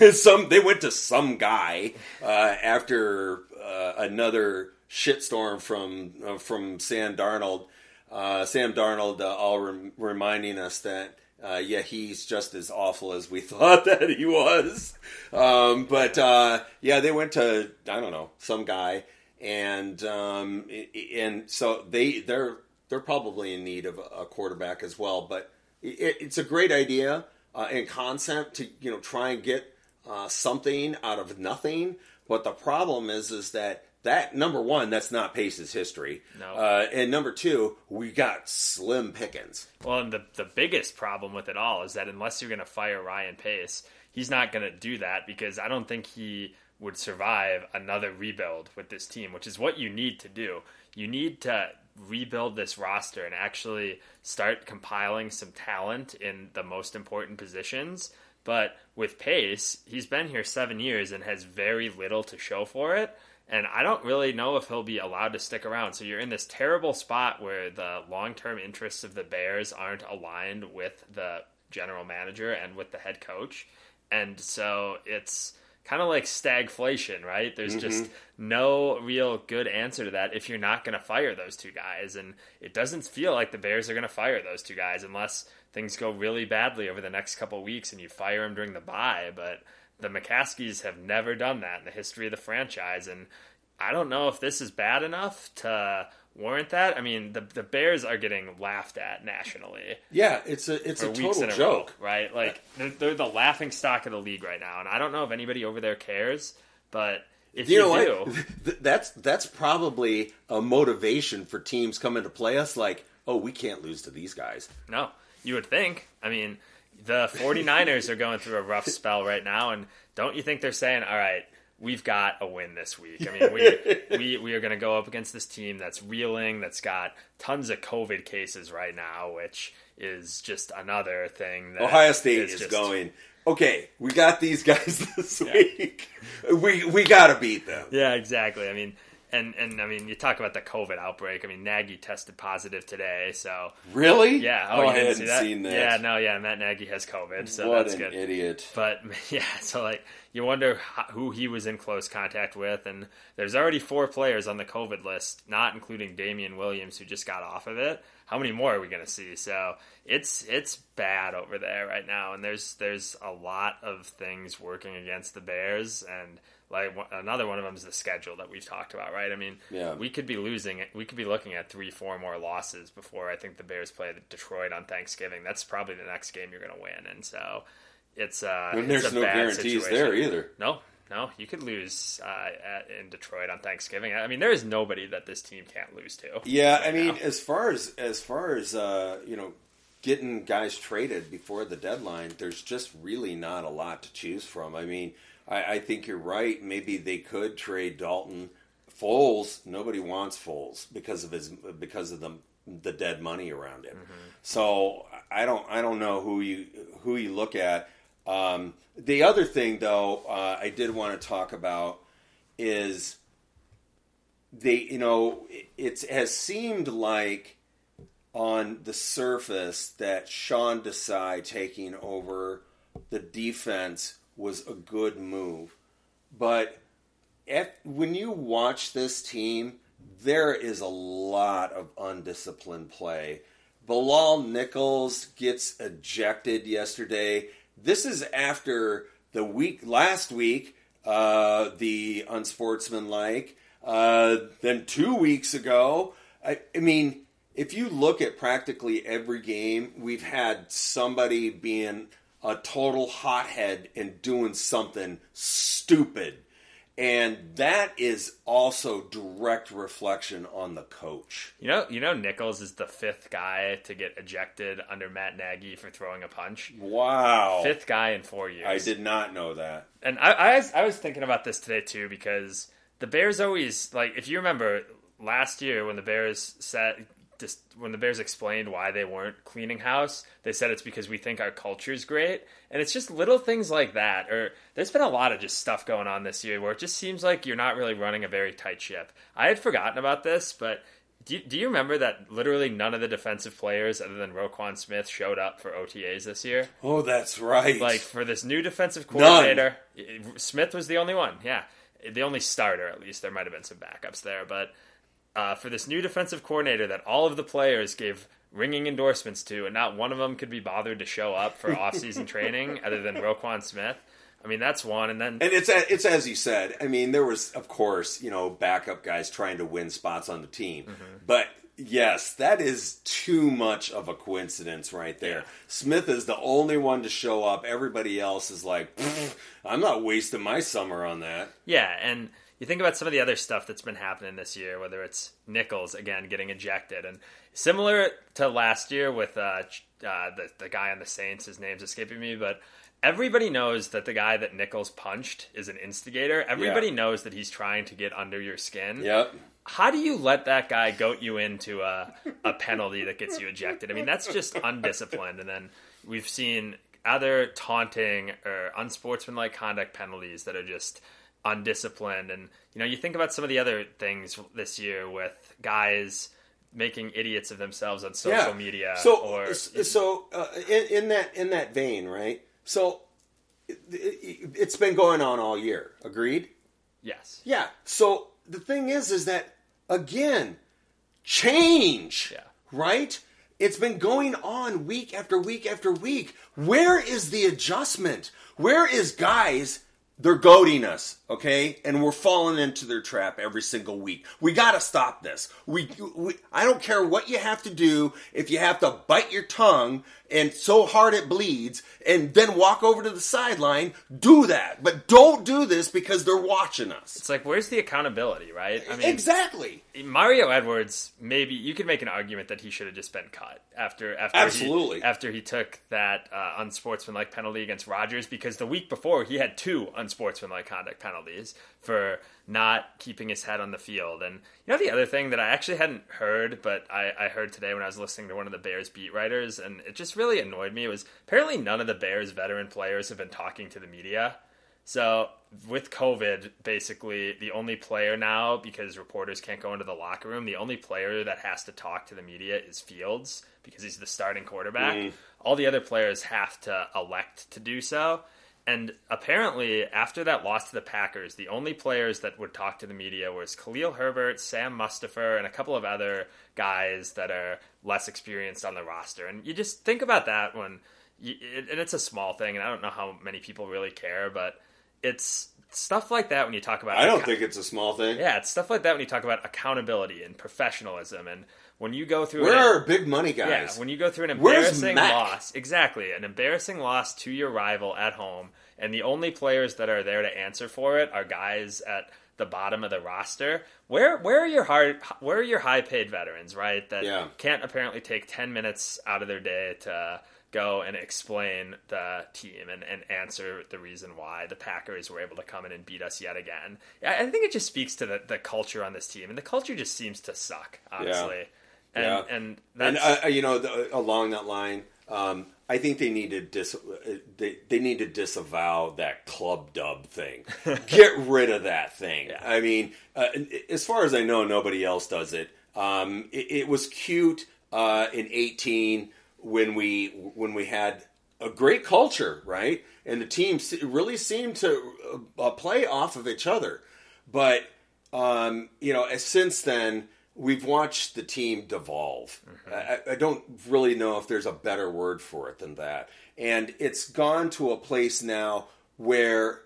*laughs* some they went to some guy uh, after uh, another shitstorm from uh, from Sam Darnold. Uh, Sam Darnold, uh, all rem- reminding us that uh, yeah, he's just as awful as we *laughs* thought that he was. Um, but uh, yeah, they went to I don't know some guy, and um, and so they they're they're probably in need of a, a quarterback as well. But it, it's a great idea uh, and concept to you know try and get uh, something out of nothing. But the problem is is that that number one that's not Pace's history, No. uh, and number two we got slim pickings. Well, and the the biggest problem with it all is that unless you're going to fire Ryan Pace, he's not going to do that because I don't think he would survive another rebuild with this team, which is what you need to do. You need to rebuild this roster and actually start compiling some talent in the most important positions. But with Pace, he's been here seven years and has very little to show for it. And I don't really know if he'll be allowed to stick around. So you're in this terrible spot where the long term interests of the Bears aren't aligned with the general manager and with the head coach. And so it's kind of like stagflation, right? There's mm-hmm. just no real good answer to that if you're not going to fire those two guys. And it doesn't feel like the Bears are going to fire those two guys unless things go really badly over the next couple weeks and you fire them during the bye. But the McCaskeys have never done that in the history of the franchise. And I don't know if this is bad enough to warrant that. I mean, the the Bears are getting laughed at nationally Yeah, it's a it's a total a joke. row, right? Like they're, they're the laughing stock of the league right now, and I don't know if anybody over there cares, but if You you, know do, *laughs* what? That's that's probably a motivation for teams coming to play us. Like, oh, we can't lose to these guys. no, you would think. I mean, the 49ers are going through a rough spell right now, and don't you think they're saying, "All right, we've got a win this week"? I mean, we *laughs* we we are going to go up against this team that's reeling, that's got tons of COVID cases right now, which is just another thing. That Ohio State is just- going. Okay, we got these guys *laughs* this week. We we got to beat them. Yeah, exactly. I mean, and and I mean, you talk about the COVID outbreak. I mean, Nagy tested positive today, so Really? yeah. Oh, oh you I hadn't see that? seen that. Yeah, no, yeah. Matt Nagy has COVID, so what that's an good. idiot. But *laughs* yeah, so like you wonder how, who he was in close contact with, and there's already four players on the COVID list, not including Damien Williams, who just got off of it. How many more are we going to see? So it's it's bad over there right now, and there's there's a lot of things working against the Bears, and like another one of them is the schedule that we've talked about, right? I mean, Yeah. we could be losing it. We could be looking at three, four more losses before I think the Bears play Detroit on Thanksgiving. That's probably the next game you're going to win, and so it's uh, And it's there's a no guarantees situation. there either. No, no, you could lose uh, at, in Detroit on Thanksgiving. I mean, there is nobody that this team can't lose to. Yeah, I mean, now. as far as as far as uh, you know, getting guys traded before the deadline, there's just really not a lot to choose from. I mean, I, I think you're right. Maybe they could trade Dalton. Foles, nobody wants Foles because of his because of the the dead money around him. So I don't I don't know who you who you look at. Um, the other thing, though, uh, I did want to talk about is they you know it, it has seemed like on the surface that Sean Desai taking over the defense was a good move. But at, when you watch this team, there is a lot of undisciplined play. Bilal Nichols gets ejected yesterday. This is after the week last week, uh, the unsportsmanlike. Uh, then two weeks ago, I, I mean, if you look at practically every game, we've had somebody being a total hothead and doing something stupid. And that is also direct reflection on the coach. You know, you know, Nichols is the fifth guy to get ejected under Matt Nagy for throwing a punch. Wow, Fifth guy in four years. I did not know that. And I, I, was, I was thinking about this today too because the Bears always like if you remember last year when the Bears said just when the Bears explained why they weren't cleaning house, they said it's because we think our culture is great, and it's just little things like that. Or there's been a lot of just stuff going on this year where it just seems like you're not really running a very tight ship. I had forgotten about this, but do you, do you remember that literally none of the defensive players other than Roquan Smith showed up for OTAs this year? Oh, that's right. Like for this new defensive coordinator, None. Smith was the only one. Yeah, the only starter at least. There might have been some backups there, but uh, for this new defensive coordinator that all of the players gave ringing endorsements to, and not one of them could be bothered to show up for *laughs* offseason training other than Roquan Smith. I mean, that's one, and then and it's it's as you said. I mean, there was of course you know backup guys trying to win spots on the team, mm-hmm. but yes, that is too much of a coincidence right there. Yeah. Smith is the only one to show up. Everybody else is like, I'm not wasting my summer on that. Yeah, and you think about some of the other stuff that's been happening this year, whether it's Nichols again getting ejected, and similar to last year with uh, uh, the the guy on the Saints, his name's escaping me, but everybody knows that the guy that Nichols punched is an instigator. Everybody yeah. knows that he's trying to get under your skin. Yep. How do you let that guy goat you into a, a penalty that gets you ejected? I mean, that's just undisciplined. And then we've seen other taunting or unsportsmanlike conduct penalties that are just undisciplined. And you know, you think about some of the other things this year with guys making idiots of themselves on social yeah. media. So, or so uh, in, in, that in that vein, right? So it, it, it's been going on all year. Agreed. Yes. Yeah. So the thing is, is that again, change. Yeah. Right. It's been going on week after week after week. Where is the adjustment? Where is guys they're goading us, okay? And we're falling into their trap every single week. We got to stop this. We, we, I don't care what you have to do. If you have to bite your tongue and so hard it bleeds and then walk over to the sideline, do that. But don't do this because they're watching us. It's like, where's the accountability, right? I mean, exactly. Mario Edwards, maybe you could make an argument that he should have just been cut after after absolutely he, after he took that uh, unsportsmanlike penalty against Rodgers because the week before he had two unsportsmanlike conduct penalties for not keeping his head on the field. And you know the other thing that I actually hadn't heard, but I, I heard today when I was listening to one of the Bears beat writers, and it just really annoyed me. was apparently none of the Bears veteran players have been talking to the media. So with COVID, basically the only player now, because reporters can't go into the locker room, the only player that has to talk to the media is Fields because he's the starting quarterback. Mm. All the other players have to elect to do so. And apparently, after that loss to the Packers, the only players that would talk to the media was Khalil Herbert, Sam Mustipher, and a couple of other guys that are less experienced on the roster. And you just think about that when, you, and it's a small thing, and I don't know how many people really care, but it's stuff like that when you talk about. I don't think it's a small thing. Yeah, it's stuff like that when you talk about accountability and professionalism and when you go through where an, are big money guys? Yeah, when you go through an embarrassing loss, exactly, an embarrassing loss to your rival at home, and the only players that are there to answer for it are guys at the bottom of the roster. Where where are your hard where are your high paid veterans, right? That yeah. can't apparently take ten minutes out of their day to go and explain the team and, and answer the reason why the Packers were able to come in and beat us yet again. I think it just speaks to the, the culture on this team, and the culture just seems to suck, honestly. Yeah. And yeah. and and uh, you know the, along that line, um, I think they need to dis- they, they need to disavow that club dub thing. *laughs* Get rid of that thing. Yeah. I mean, uh, as far as I know, nobody else does it. Um, it, it was cute uh, in 18 when we when we had a great culture, right? And the team really seemed to uh, play off of each other. But um, you know, since then we've watched the team devolve. Mm-hmm. I, I, don't really know if there's a better word for it than that. And it's gone to a place now where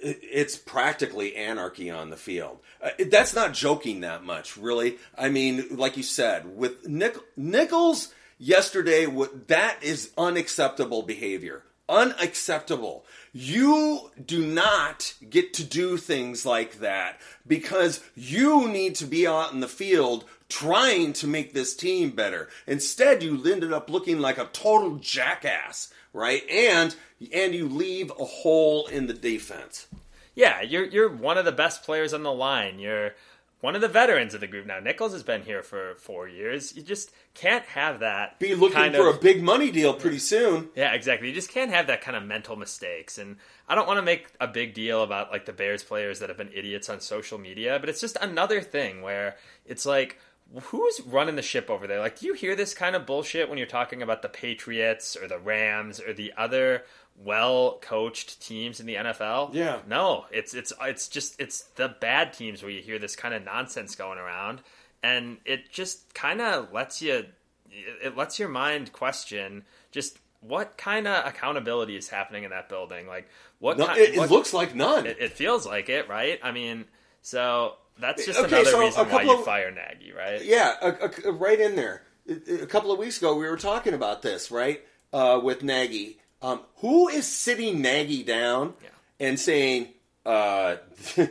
it's practically anarchy on the field. Uh, that's not joking that much, really. I mean, like you said, with Nick, Nichols yesterday, that is unacceptable behavior. Unacceptable. You do not get to do things like that because you need to be out in the field trying to make this team better. Instead, you ended up looking like a total jackass, right? And and you leave a hole in the defense. Yeah, you're you're one of the best players on the line. You're one of the veterans of the group now. Nichols has been here for four years. You just can't have that. Be looking for of, a big money deal pretty soon. Yeah, exactly. You just can't have that kind of mental mistakes. And I don't want to make a big deal about like the Bears players that have been idiots on social media, but it's just another thing where it's like who's running the ship over there? Like, do you hear this kind of bullshit when you're talking about the Patriots or the Rams or the other well coached teams in the NFL? Yeah. No, it's it's it's just it's the bad teams where you hear this kind of nonsense going around, and it just kind of lets you it lets your mind question just what kind of accountability is happening in that building. Like, what? No, kind, it, what, looks like none. It, it feels like it, right? I mean, so that's just okay, another so reason why you of, fire Nagy, right? Yeah, a, a, right in there. A couple of weeks ago, we were talking about this, right, uh, with Nagy. Um, who is sitting Nagy down yeah. and saying, uh, *laughs*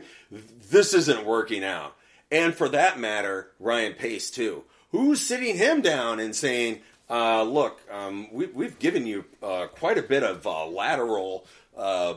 "This isn't working out"? And for that matter, Ryan Pace too. Who's sitting him down and saying, uh, "Look, um, we, have given you uh, quite a bit of uh, lateral." Uh,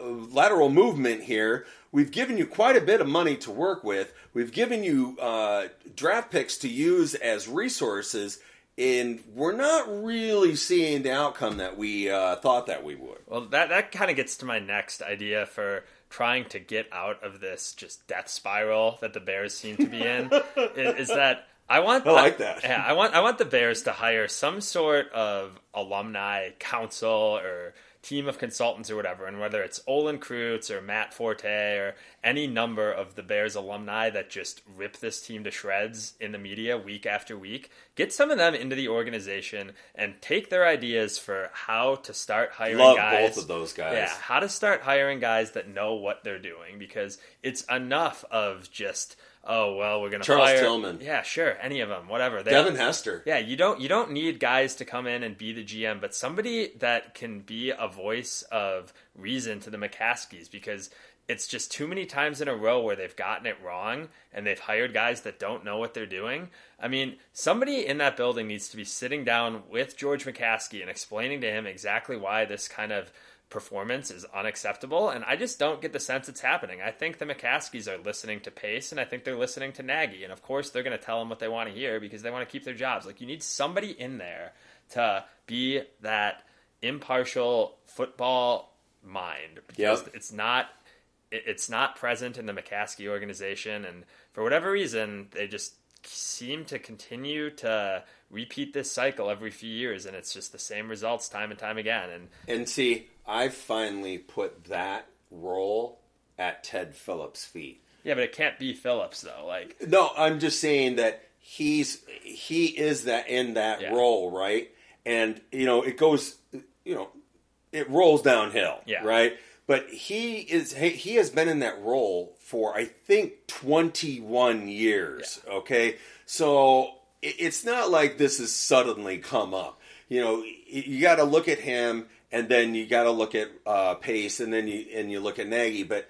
lateral movement here. We've given you quite a bit of money to work with. We've given you uh, draft picks to use as resources, and we're not really seeing the outcome that we uh, thought that we would. Well, that that kind of gets to my next idea for trying to get out of this just death spiral that the Bears seem to be in. *laughs* is, is that I want I like that. Yeah, I want I want the Bears to hire some sort of alumni council or team of consultants or whatever, and whether it's Olin Kreutz or Matt Forte or any number of the Bears alumni that just rip this team to shreds in the media week after week, get some of them into the organization and take their ideas for how to start hiring Love guys. both of those guys. Yeah, how to start hiring guys that know what they're doing because it's enough of just – oh well, we're gonna Charles fire. Tillman. Yeah, sure, any of them, whatever. They, Devin Hester. Yeah, you don't you don't need guys to come in and be the GM, but somebody that can be a voice of reason to the McCaskeys because it's just too many times in a row where they've gotten it wrong and they've hired guys that don't know what they're doing. I mean, somebody in that building needs to be sitting down with George McCaskey and explaining to him exactly why this kind of performance is unacceptable, and I just don't get the sense it's happening. I think the McCaskeys are listening to Pace, and I think they're listening to Nagy, and of course they're going to tell them what they want to hear because they want to keep their jobs. Like you need somebody in there to be that impartial football mind because yep. it's not it's not present in the McCaskey organization, and for whatever reason, they just seem to continue to repeat this cycle every few years, and it's just the same results time and time again. And and see, I finally put that role at Ted Phillips' feet. Yeah, but it can't be Phillips though. Like no, I'm just saying that he's he is that in that yeah. role, right? And you know, it goes, you know, it rolls downhill, yeah. right? But he is he has been in that role for I think 21 years. Yeah. Okay, so it's not like this has suddenly come up. You know, you got to look at him and then you got to look at uh, Pace, and then you and you look at Nagy. But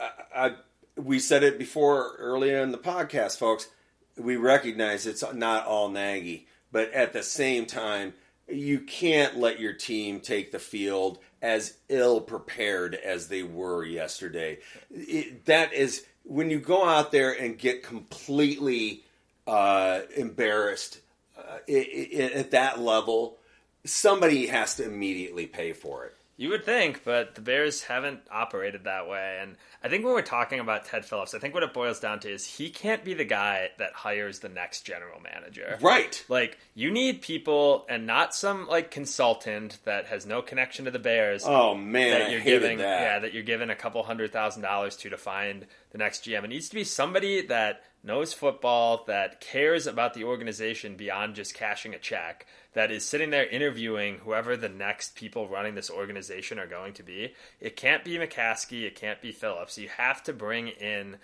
I, I, we said it before earlier in the podcast, folks. We recognize it's not all Nagy, but at the same time, you can't let your team take the field as ill prepared as they were yesterday. It, that is when you go out there and get completely uh, embarrassed uh, it, it, at that level somebody has to immediately pay for it. You would think, but the Bears haven't operated that way. And I think when we're talking about Ted Phillips, I think what it boils down to is he can't be the guy that hires the next general manager. Right. Like, you need people and not some, like, consultant that has no connection to the Bears. Oh man, that you're giving, that. yeah, that you're giving a couple hundred thousand dollars to to find the next GM. It needs to be somebody that knows football, that cares about the organization beyond just cashing a check, that is sitting there interviewing whoever the next people running this organization are going to be. It can't be McCaskey, it can't be Phillips. You have to bring in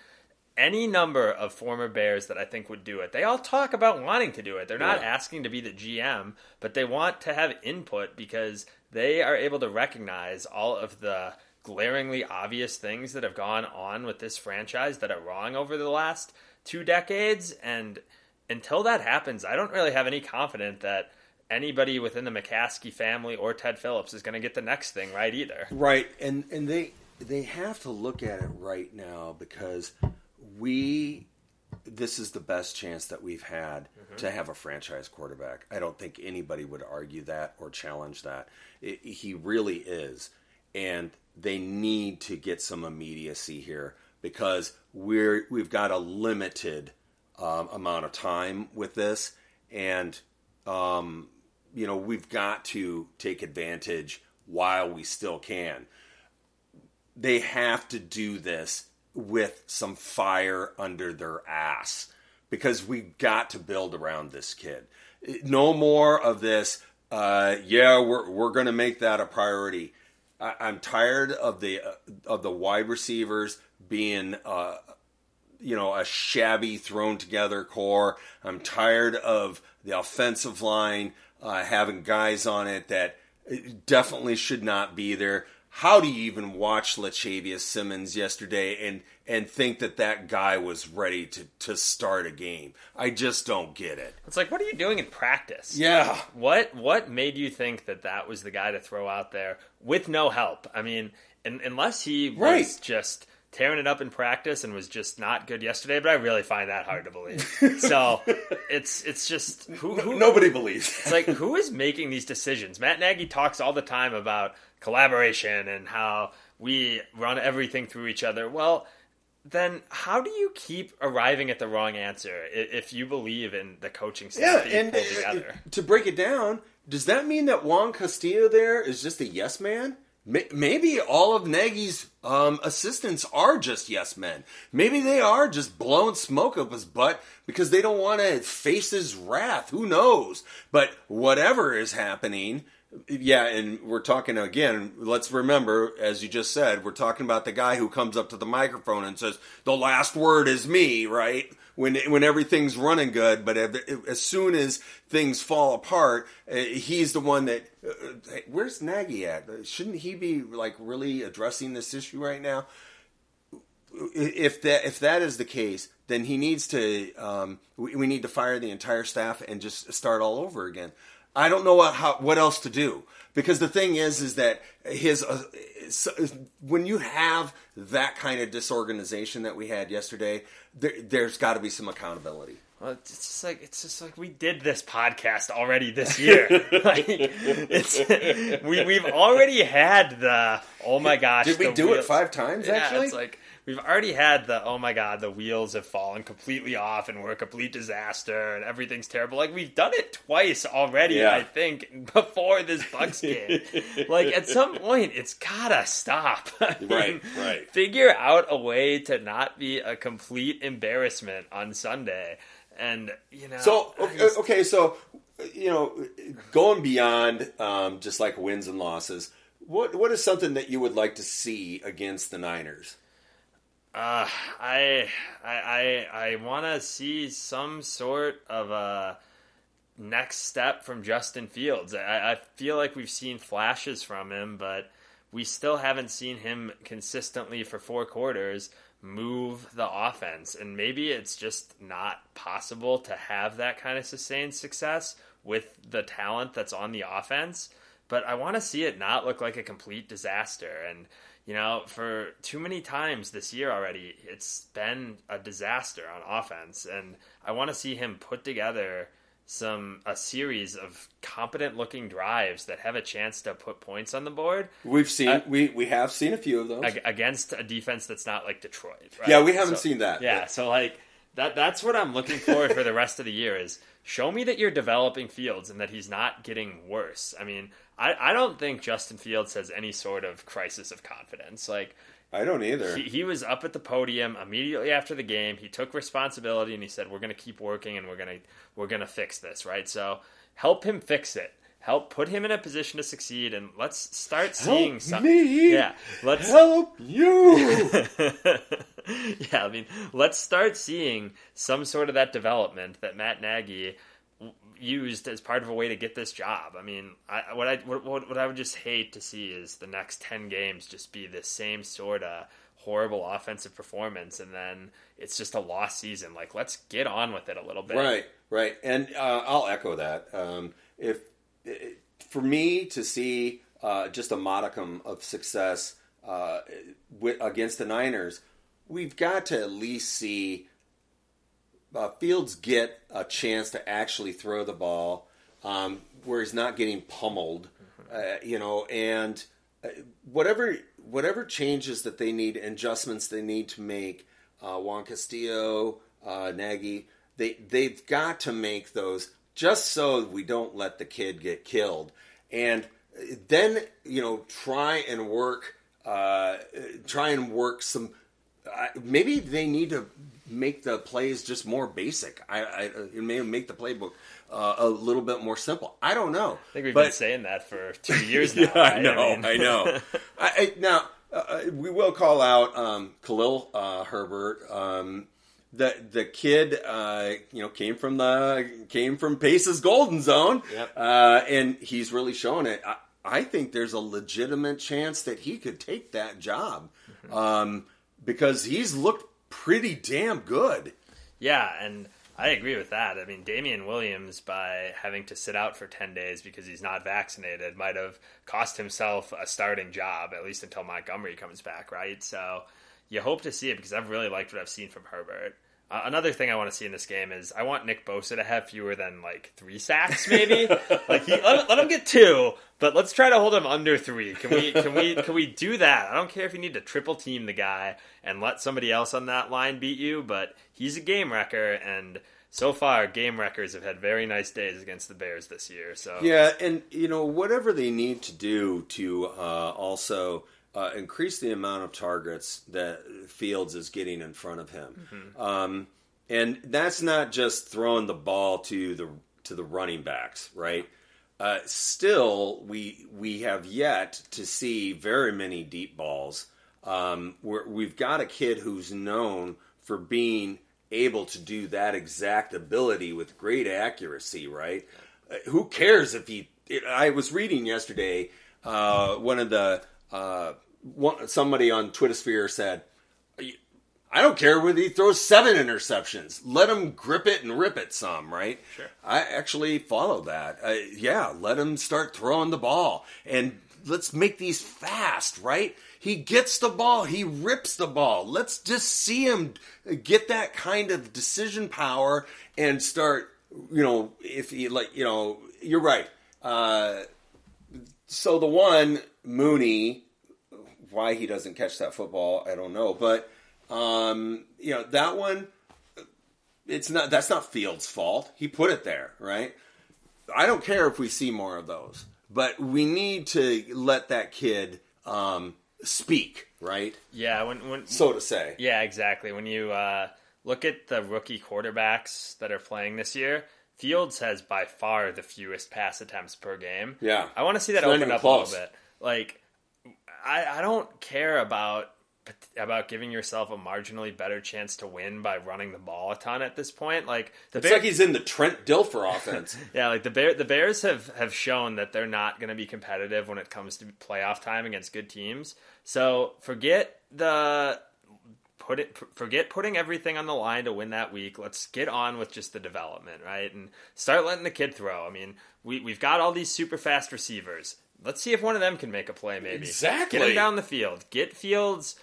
any number of former Bears that I think would do it. They all talk about wanting to do it. They're not Yeah. asking to be the GM, but they want to have input because they are able to recognize all of the glaringly obvious things that have gone on with this franchise that are wrong over the last two decades. And until that happens, I don't really have any confidence that anybody within the McCaskey family or Ted Phillips is going to get the next thing right either. Right, and and they they have to look at it right now because we this is the best chance that we've had mm-hmm. to have a franchise quarterback. I don't think anybody would argue that or challenge that. It, he really is, and they need to get some immediacy here because we're we've got a limited um, amount of time with this, and um, you know we've got to take advantage while we still can. They have to do this with some fire under their ass because we've got to build around this kid. No more of this. Uh, yeah, we're we're going to make that a priority. I, I'm tired of the uh, of the wide receivers being uh, you know a shabby thrown together core. I'm tired of the offensive line uh, having guys on it that definitely should not be there. How do you even watch Lachavious Simmons yesterday and and think that that guy was ready to to start a game? I just don't get it. It's like, what are you doing in practice? Yeah, What what made you think that that was the guy to throw out there with no help? I mean, un unless he was Right. just tearing it up in practice and was just not good yesterday, but I really find that hard to believe. *laughs* so it's it's just who, who nobody believes. it's like who is making these decisions? Matt Nagy talks all the time about collaboration and how we run everything through each other. Well, then how do you keep arriving at the wrong answer if you believe in the coaching staff Yeah, and uh, together? to break it down, does that mean that Juan Castillo there is just a yes man? May- Maybe all of Nagy's um, assistants are just yes men. Maybe they are just blowing smoke up his butt because they don't want to face his wrath. Who knows? But whatever is happening, yeah, and we're talking again. Let's remember, as you just said, we're talking about the guy who comes up to the microphone and says, "The last word is me," right? When when everything's running good, but as soon as things fall apart, uh, he's the one that. Hey, where's Nagy at? Shouldn't he be like really addressing this issue right now? if that if that is the case, then he needs to. Um, we, we need to fire the entire staff and just start all over again. I don't know what how, what else to do because the thing is is that his uh, when you have that kind of disorganization that we had yesterday, there, there's got to be some accountability. Well, it's just like it's just like we did this podcast already this year. *laughs* like, it's we we've already had the oh my gosh. Did we do wheel- it five times? Yeah, actually, it's like we've already had the oh my god, the wheels have fallen completely off and we're a complete disaster and everything's terrible. Like we've done it twice already, Yeah. I think, before this Bucs *laughs* game. like at some point, it's gotta stop. *laughs* I mean, Right, right. Figure out a way to not be a complete embarrassment on Sunday. And you know, So okay, okay, so you know, going beyond um, just like wins and losses, what what is something that you would like to see against the Niners? Uh, I I I, I want to see some sort of a next step from Justin Fields. I, I feel like we've seen flashes from him, but we still haven't seen him consistently for four quarters move the offense. And maybe it's just not possible to have that kind of sustained success with the talent that's on the offense. But I want to see it not look like a complete disaster. And, you know, for too many times this year already, it's been a disaster on offense. And I want to see him put together some a series of competent looking drives that have a chance to put points on the board. We've seen Uh, we we have seen a few of those. ag- against a defense that's not like Detroit. Right? Yeah, we haven't So- seen that. Yeah, so like that that's what I'm looking for for the rest of the year is show me that you're developing Fields and that he's not getting worse. I mean, I, I don't think Justin Fields has any sort of crisis of confidence. Like I don't either. he, he was up at the podium immediately after the game. He took responsibility and he said, "We're going to keep working and we're going to we're going to fix this." Right? So help him fix it. Help put him in a position to succeed, and let's start seeing Help some. me. Yeah, let's Help you. *laughs* yeah, I mean, let's start seeing some sort of that development that Matt Nagy used as part of a way to get this job. I mean, I, what I what, what I would just hate to see is the next ten games just be the same sort of horrible offensive performance, and then it's just a lost season. Like, let's get on with it a little bit. Right, right, and uh, I'll echo that. Um, if for me to see uh, just a modicum of success uh, with, against the Niners, we've got to at least see uh, Fields get a chance to actually throw the ball um, where he's not getting pummeled, uh, you know, and uh, whatever whatever changes that they need, adjustments they need to make, uh, Juan Castillo, uh, Nagy, they they've got to make those just so we don't let the kid get killed, and then you know try and work, uh, try and work some. I maybe they need to make the plays just more basic. I, I it may make the playbook uh, a little bit more simple. I don't know. I think we've but, been saying that for two years *laughs* now. yeah, I right? know, mean- I, know. *laughs* I, I, now uh, we will call out um, Khalil uh, Herbert. Um, the the kid, uh, you know, came from the came from Pace's golden zone, Yep. uh, and he's really showing it. I, I think there's a legitimate chance that he could take that job Mm-hmm. um, because he's looked pretty damn good. Yeah, and I agree with that. I mean, Damien Williams, by having to sit out for 10 days because he's not vaccinated, might have cost himself a starting job, at least until Montgomery comes back, right? So you hope to see it because I've really liked what I've seen from Herbert. Uh, another thing I want to see in this game is I want Nick Bosa to have fewer than like three sacks, maybe. *laughs* like he, let, let him get two, but let's try to hold him under three. Can we? Can we? Can we do that? I don't care if you need to triple team the guy and let somebody else on that line beat you, but he's a game wrecker, and so far game wreckers have had very nice days against the Bears this year. So Yeah, and you know whatever they need to do to uh, also uh, increase the amount of targets that Fields is getting in front of him, um, and that's not just throwing the ball to the to the running backs, right? Uh, still, we we have yet to see very many deep balls. Um, we've got a kid who's known for being able to do that exact ability with great accuracy, right? Uh, who cares if he? It, I was reading yesterday. Uh, one of the uh, one, somebody on Twitter Sphere said, "I don't care whether he throws seven interceptions. Let him grip it and rip it some, right?" Sure. I actually follow that. Uh, yeah, let him start throwing the ball and let's make these fast, right? He gets the ball, he rips the ball. Let's just see him get that kind of decision power and start, you know, if he like, you know, you're right. Uh, so the one Mooney, why he doesn't catch that football, I don't know, but um, you know that one it's not that's not Fields' fault. He put it there, right? I don't care if we see more of those, but we need to let that kid um, speak, right? yeah, when when So to say. Yeah, exactly. When you uh, look at the rookie quarterbacks that are playing this year, Fields has by far the fewest pass attempts per game. Yeah. I want to see that It's open up close. a little bit. Like, I, I don't care about about giving yourself a marginally better chance to win by running the ball a ton at this point. Like the It's Bear- like he's in the Trent Dilfer offense. *laughs* yeah, like the Bear, the Bears have have shown that they're not going to be competitive when it comes to playoff time against good teams. So forget the put it forget putting everything on the line to win that week. Let's get on with just the development, right? And start letting the kid throw. I mean, we we've got all these super fast receivers. Let's see if one of them can make a play. Maybe Exactly. Get him down the field. Get Fields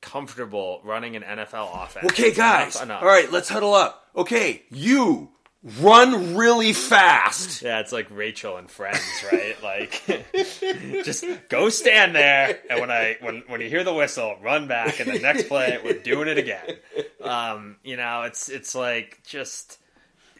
comfortable running an NFL offense. Okay, guys. Enough, enough. All right, let's huddle up. Okay, you run really fast. Yeah, it's like Rachel and Friends, right? like, *laughs* just go stand there, and when I when when you hear the whistle, run back, and the next play, we're doing it again. Um, you know, it's it's like just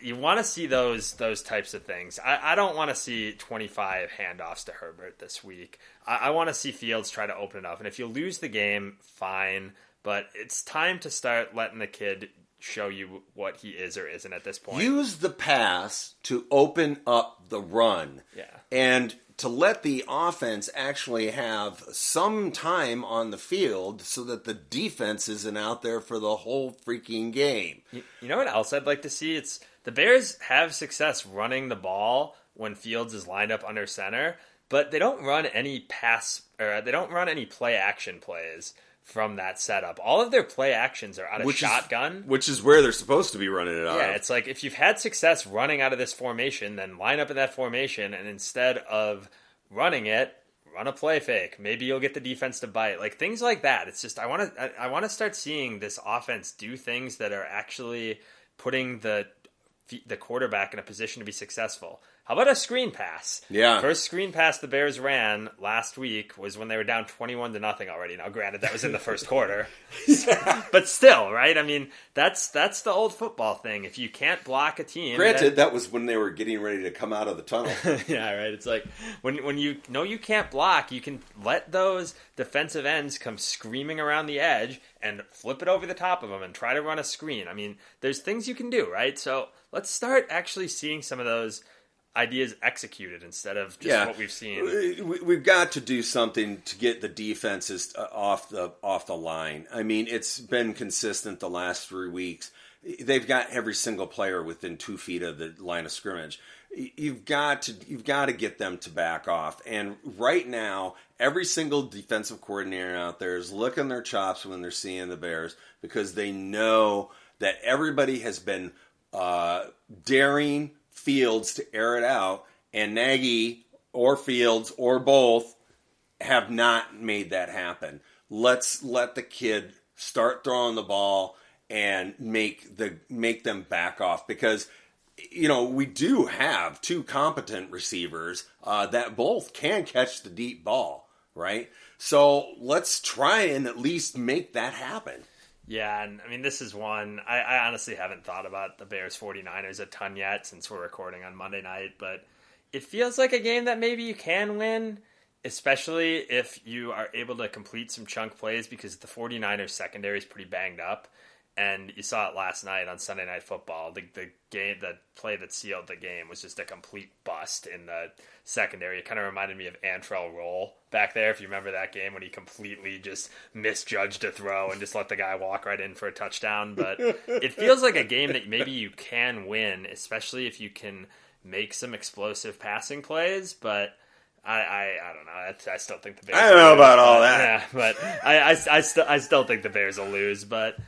you want to see those those types of things. I, I don't want to see 25 handoffs to Herbert this week. I, I want to see Fields try to open it up, and if you lose the game, fine. But it's time to start letting the kid show you what he is or isn't at this point. Use the pass to open up the run. Yeah. And to let the offense actually have some time on the field so that the defense isn't out there for the whole freaking game. You, you know what else I'd like to see? It's the Bears have success running the ball when Fields is lined up under center, but they don't run any pass or they don't run any play action plays from that setup. All of their play actions are out of Which is- shotgun. Which is where they're supposed to be running it out Yeah, of. it's like if you've had success running out of this formation, then line up in that formation, and instead of running it, run a play fake. Maybe you'll get the defense to bite. Like things like that. It's just I want to I, I want to start seeing this offense do things that are actually putting the the quarterback in a position to be successful. How about a screen pass? Yeah. First screen pass the Bears ran last week was when they were down twenty-one to nothing already. Now, granted, that was in the first quarter, *laughs* but still, right? I mean, that's that's the old football thing. If you can't block a team, Granted, that was when they were getting ready to come out of the tunnel. *laughs* yeah, right. It's like when when you know you can't block, you can let those defensive ends come screaming around the edge and flip it over the top of them and try to run a screen. I mean, there's things you can do, right? So let's start actually seeing some of those ideas executed instead of just yeah, what we've seen. We, we've got to do something to get the defenses uh, off the off the line. I mean, it's been consistent the last three weeks. They've got every single player within two feet of the line of scrimmage. You've got to you've got to get them to back off. And right now, every single defensive coordinator out there is licking their chops when they're seeing the Bears because they know that everybody has been uh, daring Fields to air it out, and Nagy or Fields or both have not made that happen. Let's let the kid start throwing the ball and make the make them back off because you know we do have two competent receivers uh, that both can catch the deep ball, right? So let's try and at least make that happen. Yeah, and I mean, this is one I, I honestly haven't thought about the Bears 49ers a ton yet since we're recording on Monday night, but it feels like a game that maybe you can win, especially if you are able to complete some chunk plays because the 49ers secondary is pretty banged up. And you saw it last night on Sunday Night Football. The, the game, the play that sealed the game was just a complete bust in the secondary. It kind of reminded me of Antrel Rolle back there, if you remember that game when he completely just misjudged a throw and just let the guy walk right in for a touchdown. But *laughs* it feels like a game that maybe you can win, especially if you can make some explosive passing plays. But I, I, I don't know. I, I still think the Bears. I don't know lose, about all that. Yeah, but I, I, I still, I still think the Bears will lose. But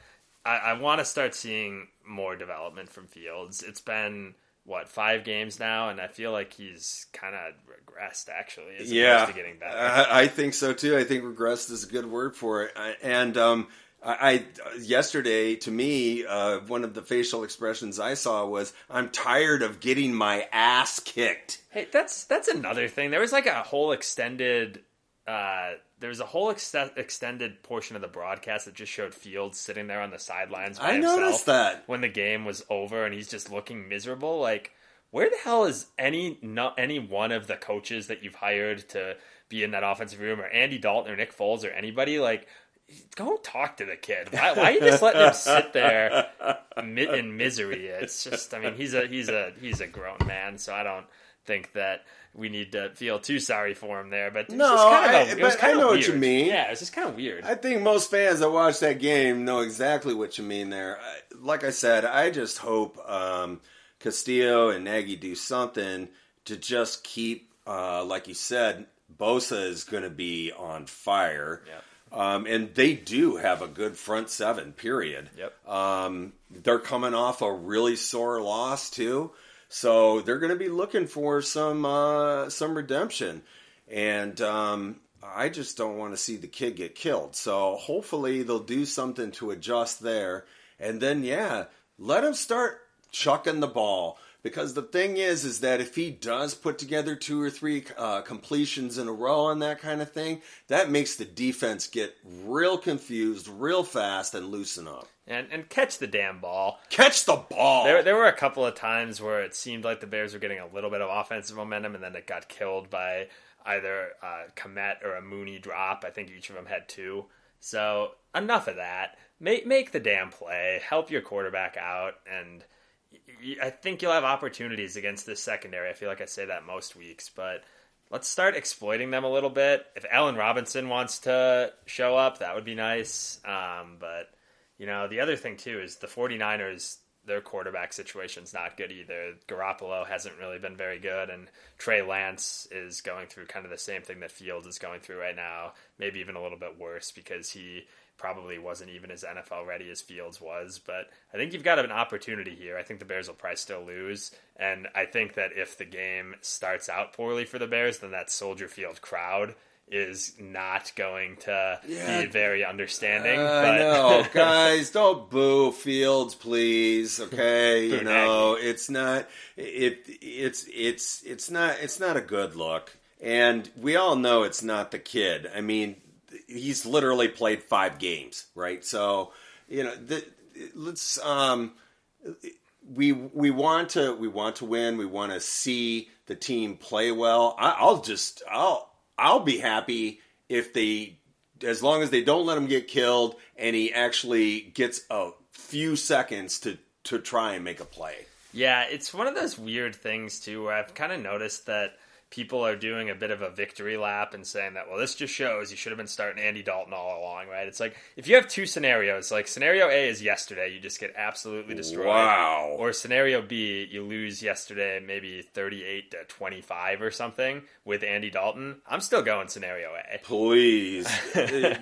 I, I want to start seeing more development from Fields. It's been what five games now, and I feel like he's kind of regressed actually, as yeah, opposed to getting better. I, I think so too. I think regressed is a good word for it. I, and um, I, I yesterday, to me, uh, one of the facial expressions I saw was, "I'm tired of getting my ass kicked." Hey, that's that's another thing. There was like a whole extended. Uh, there was a whole ex- extended portion of the broadcast that just showed Fields sitting there on the sidelines. By I himself noticed that. when the game was over, and he's just looking miserable. Like, where the hell is any no, any one of the coaches that you've hired to be in that offensive room, or Andy Dalton, or Nick Foles, or anybody? Like, go talk to the kid. Why, why are you just letting him sit there in misery? It's just, I mean, he's a he's a he's a grown man, so I don't think that we need to feel too sorry for him there. But No, kind of I- a, it was but I kind of know what you mean. Yeah, it's just kind of weird. I think most fans that watch that game know exactly what you mean there. Like I said, I just hope um, Castillo and Nagy do something to just keep, uh, like you said, Bosa is going to be on fire. Yep. Um, and they do have a good front seven, period. Yep. Um, they're coming off a really sore loss, too. So they're going to be looking for some uh, some redemption. And um, I just don't want to see the kid get killed. So hopefully they'll do something to adjust there. And then, yeah, let him start chucking the ball. Because the thing is, is that if he does put together two or three uh, completions in a row and that kind of thing, that makes the defense get real confused real fast and loosen up. And and catch the damn ball. Catch the ball. There, there were a couple of times where it seemed like the Bears were getting a little bit of offensive momentum, and then it got killed by either uh, Kmet or a Mooney drop. I think each of them had two. So enough of that. Make make the damn play. Help your quarterback out, and I think you'll have opportunities against this secondary. I feel like I say that most weeks, but let's start exploiting them a little bit. If Allen Robinson wants to show up, that would be nice. Um, but you know, the other thing too is the 49ers their quarterback situation's not good either. Garoppolo hasn't really been very good, and Trey Lance is going through kind of the same thing that Fields is going through right now, maybe even a little bit worse because he probably wasn't even as NFL ready as Fields was. But I think you've got an opportunity here. I think the Bears will probably still lose. And I think that if the game starts out poorly for the Bears, then that Soldier Field crowd is not going to yeah. be very understanding. Uh, but... no, *laughs* guys, don't boo Fields, please. Okay, you know it's not it it's it's it's not it's not a good look, and we all know it's not the kid. I mean, he's literally played five games, right? So you know, the, let's um, we we want to we want to win. We want to see the team play well. I, I'll just I'll I'll be happy if they as long as they don't let him get killed and he actually gets a few seconds to to try and make a play. Yeah, it's one of those weird things too where I've kind of noticed that people are doing a bit of a victory lap and saying that, well, this just shows you should have been starting Andy Dalton all along, right? It's like if you have two scenarios, like scenario A is yesterday, you just get absolutely destroyed. Wow. Or scenario B, you lose yesterday, maybe 38 to 25 or something with Andy Dalton. I'm still going scenario A. Please. *laughs* Uh,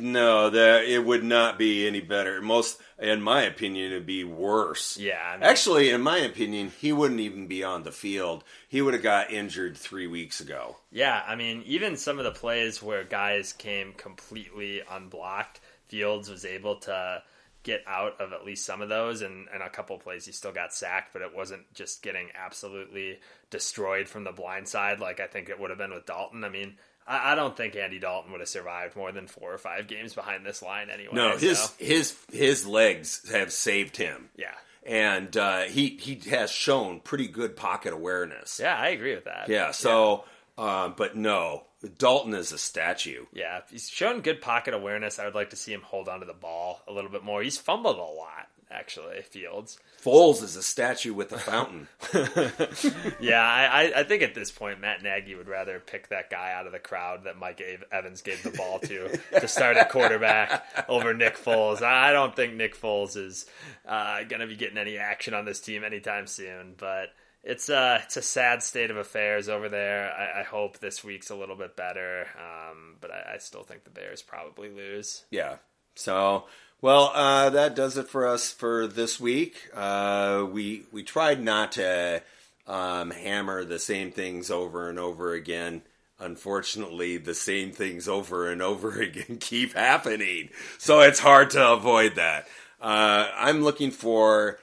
no, that it would not be any better. Most in my opinion, it'd be worse. Yeah. I mean, Actually, in my opinion, he wouldn't even be on the field. He would have got injured three weeks ago. Yeah, I mean, even some of the plays where guys came completely unblocked, Fields was able to get out of at least some of those, and, and a couple plays he still got sacked, but it wasn't just getting absolutely destroyed from the blind side like I think it would have been with Dalton. I mean, I, I don't think Andy Dalton would have survived more than four or five games behind this line anyway. No, his so. his his legs have saved him. Yeah. And uh, he he has shown pretty good pocket awareness. Yeah, I agree with that. Yeah. So, yeah. Uh, but no, Dalton is a statue. Yeah, he's shown good pocket awareness. I would like to see him hold onto the ball a little bit more. He's fumbled a lot actually, Fields. Foles is a statue with a fountain. *laughs* yeah, I, I think at this point Matt Nagy would rather pick that guy out of the crowd that Mike Evans gave the ball to to start at quarterback over Nick Foles. I don't think Nick Foles is uh, going to be getting any action on this team anytime soon, but it's a uh, it's a sad state of affairs over there. I, I hope this week's a little bit better, um, but I, I, still think the Bears probably lose. Yeah. So well, uh, that does it for us for this week. Uh, we we tried not to um, hammer the same things over and over again. Unfortunately, the same things over and over *laughs* again keep happening, so it's hard to avoid that. Uh, I'm looking for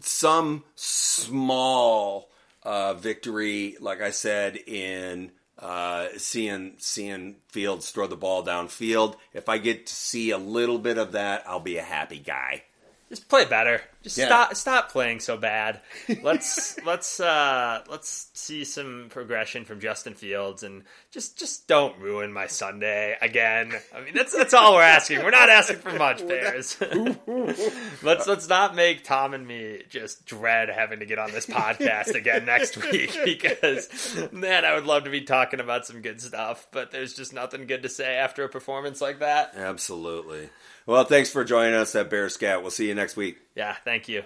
some small uh, victory, like I said in uh, seeing seeing Fields throw the ball downfield. If I get to see a little bit of that, I'll be a happy guy. Just play better. Just yeah. stop stop playing so bad. *laughs* Let's let's uh, let's see some progression from Justin Fields and just just don't ruin my Sunday again. I mean that's that's all we're asking. We're not asking for much, Bears. *laughs* let's let's not make Tom and me just dread having to get on this *laughs* podcast again next week because man, I would love to be talking about some good stuff, but there's just nothing good to say after a performance like that. Absolutely. Well, thanks for joining us at Bear Scat. We'll see you next week. Yeah, thank you.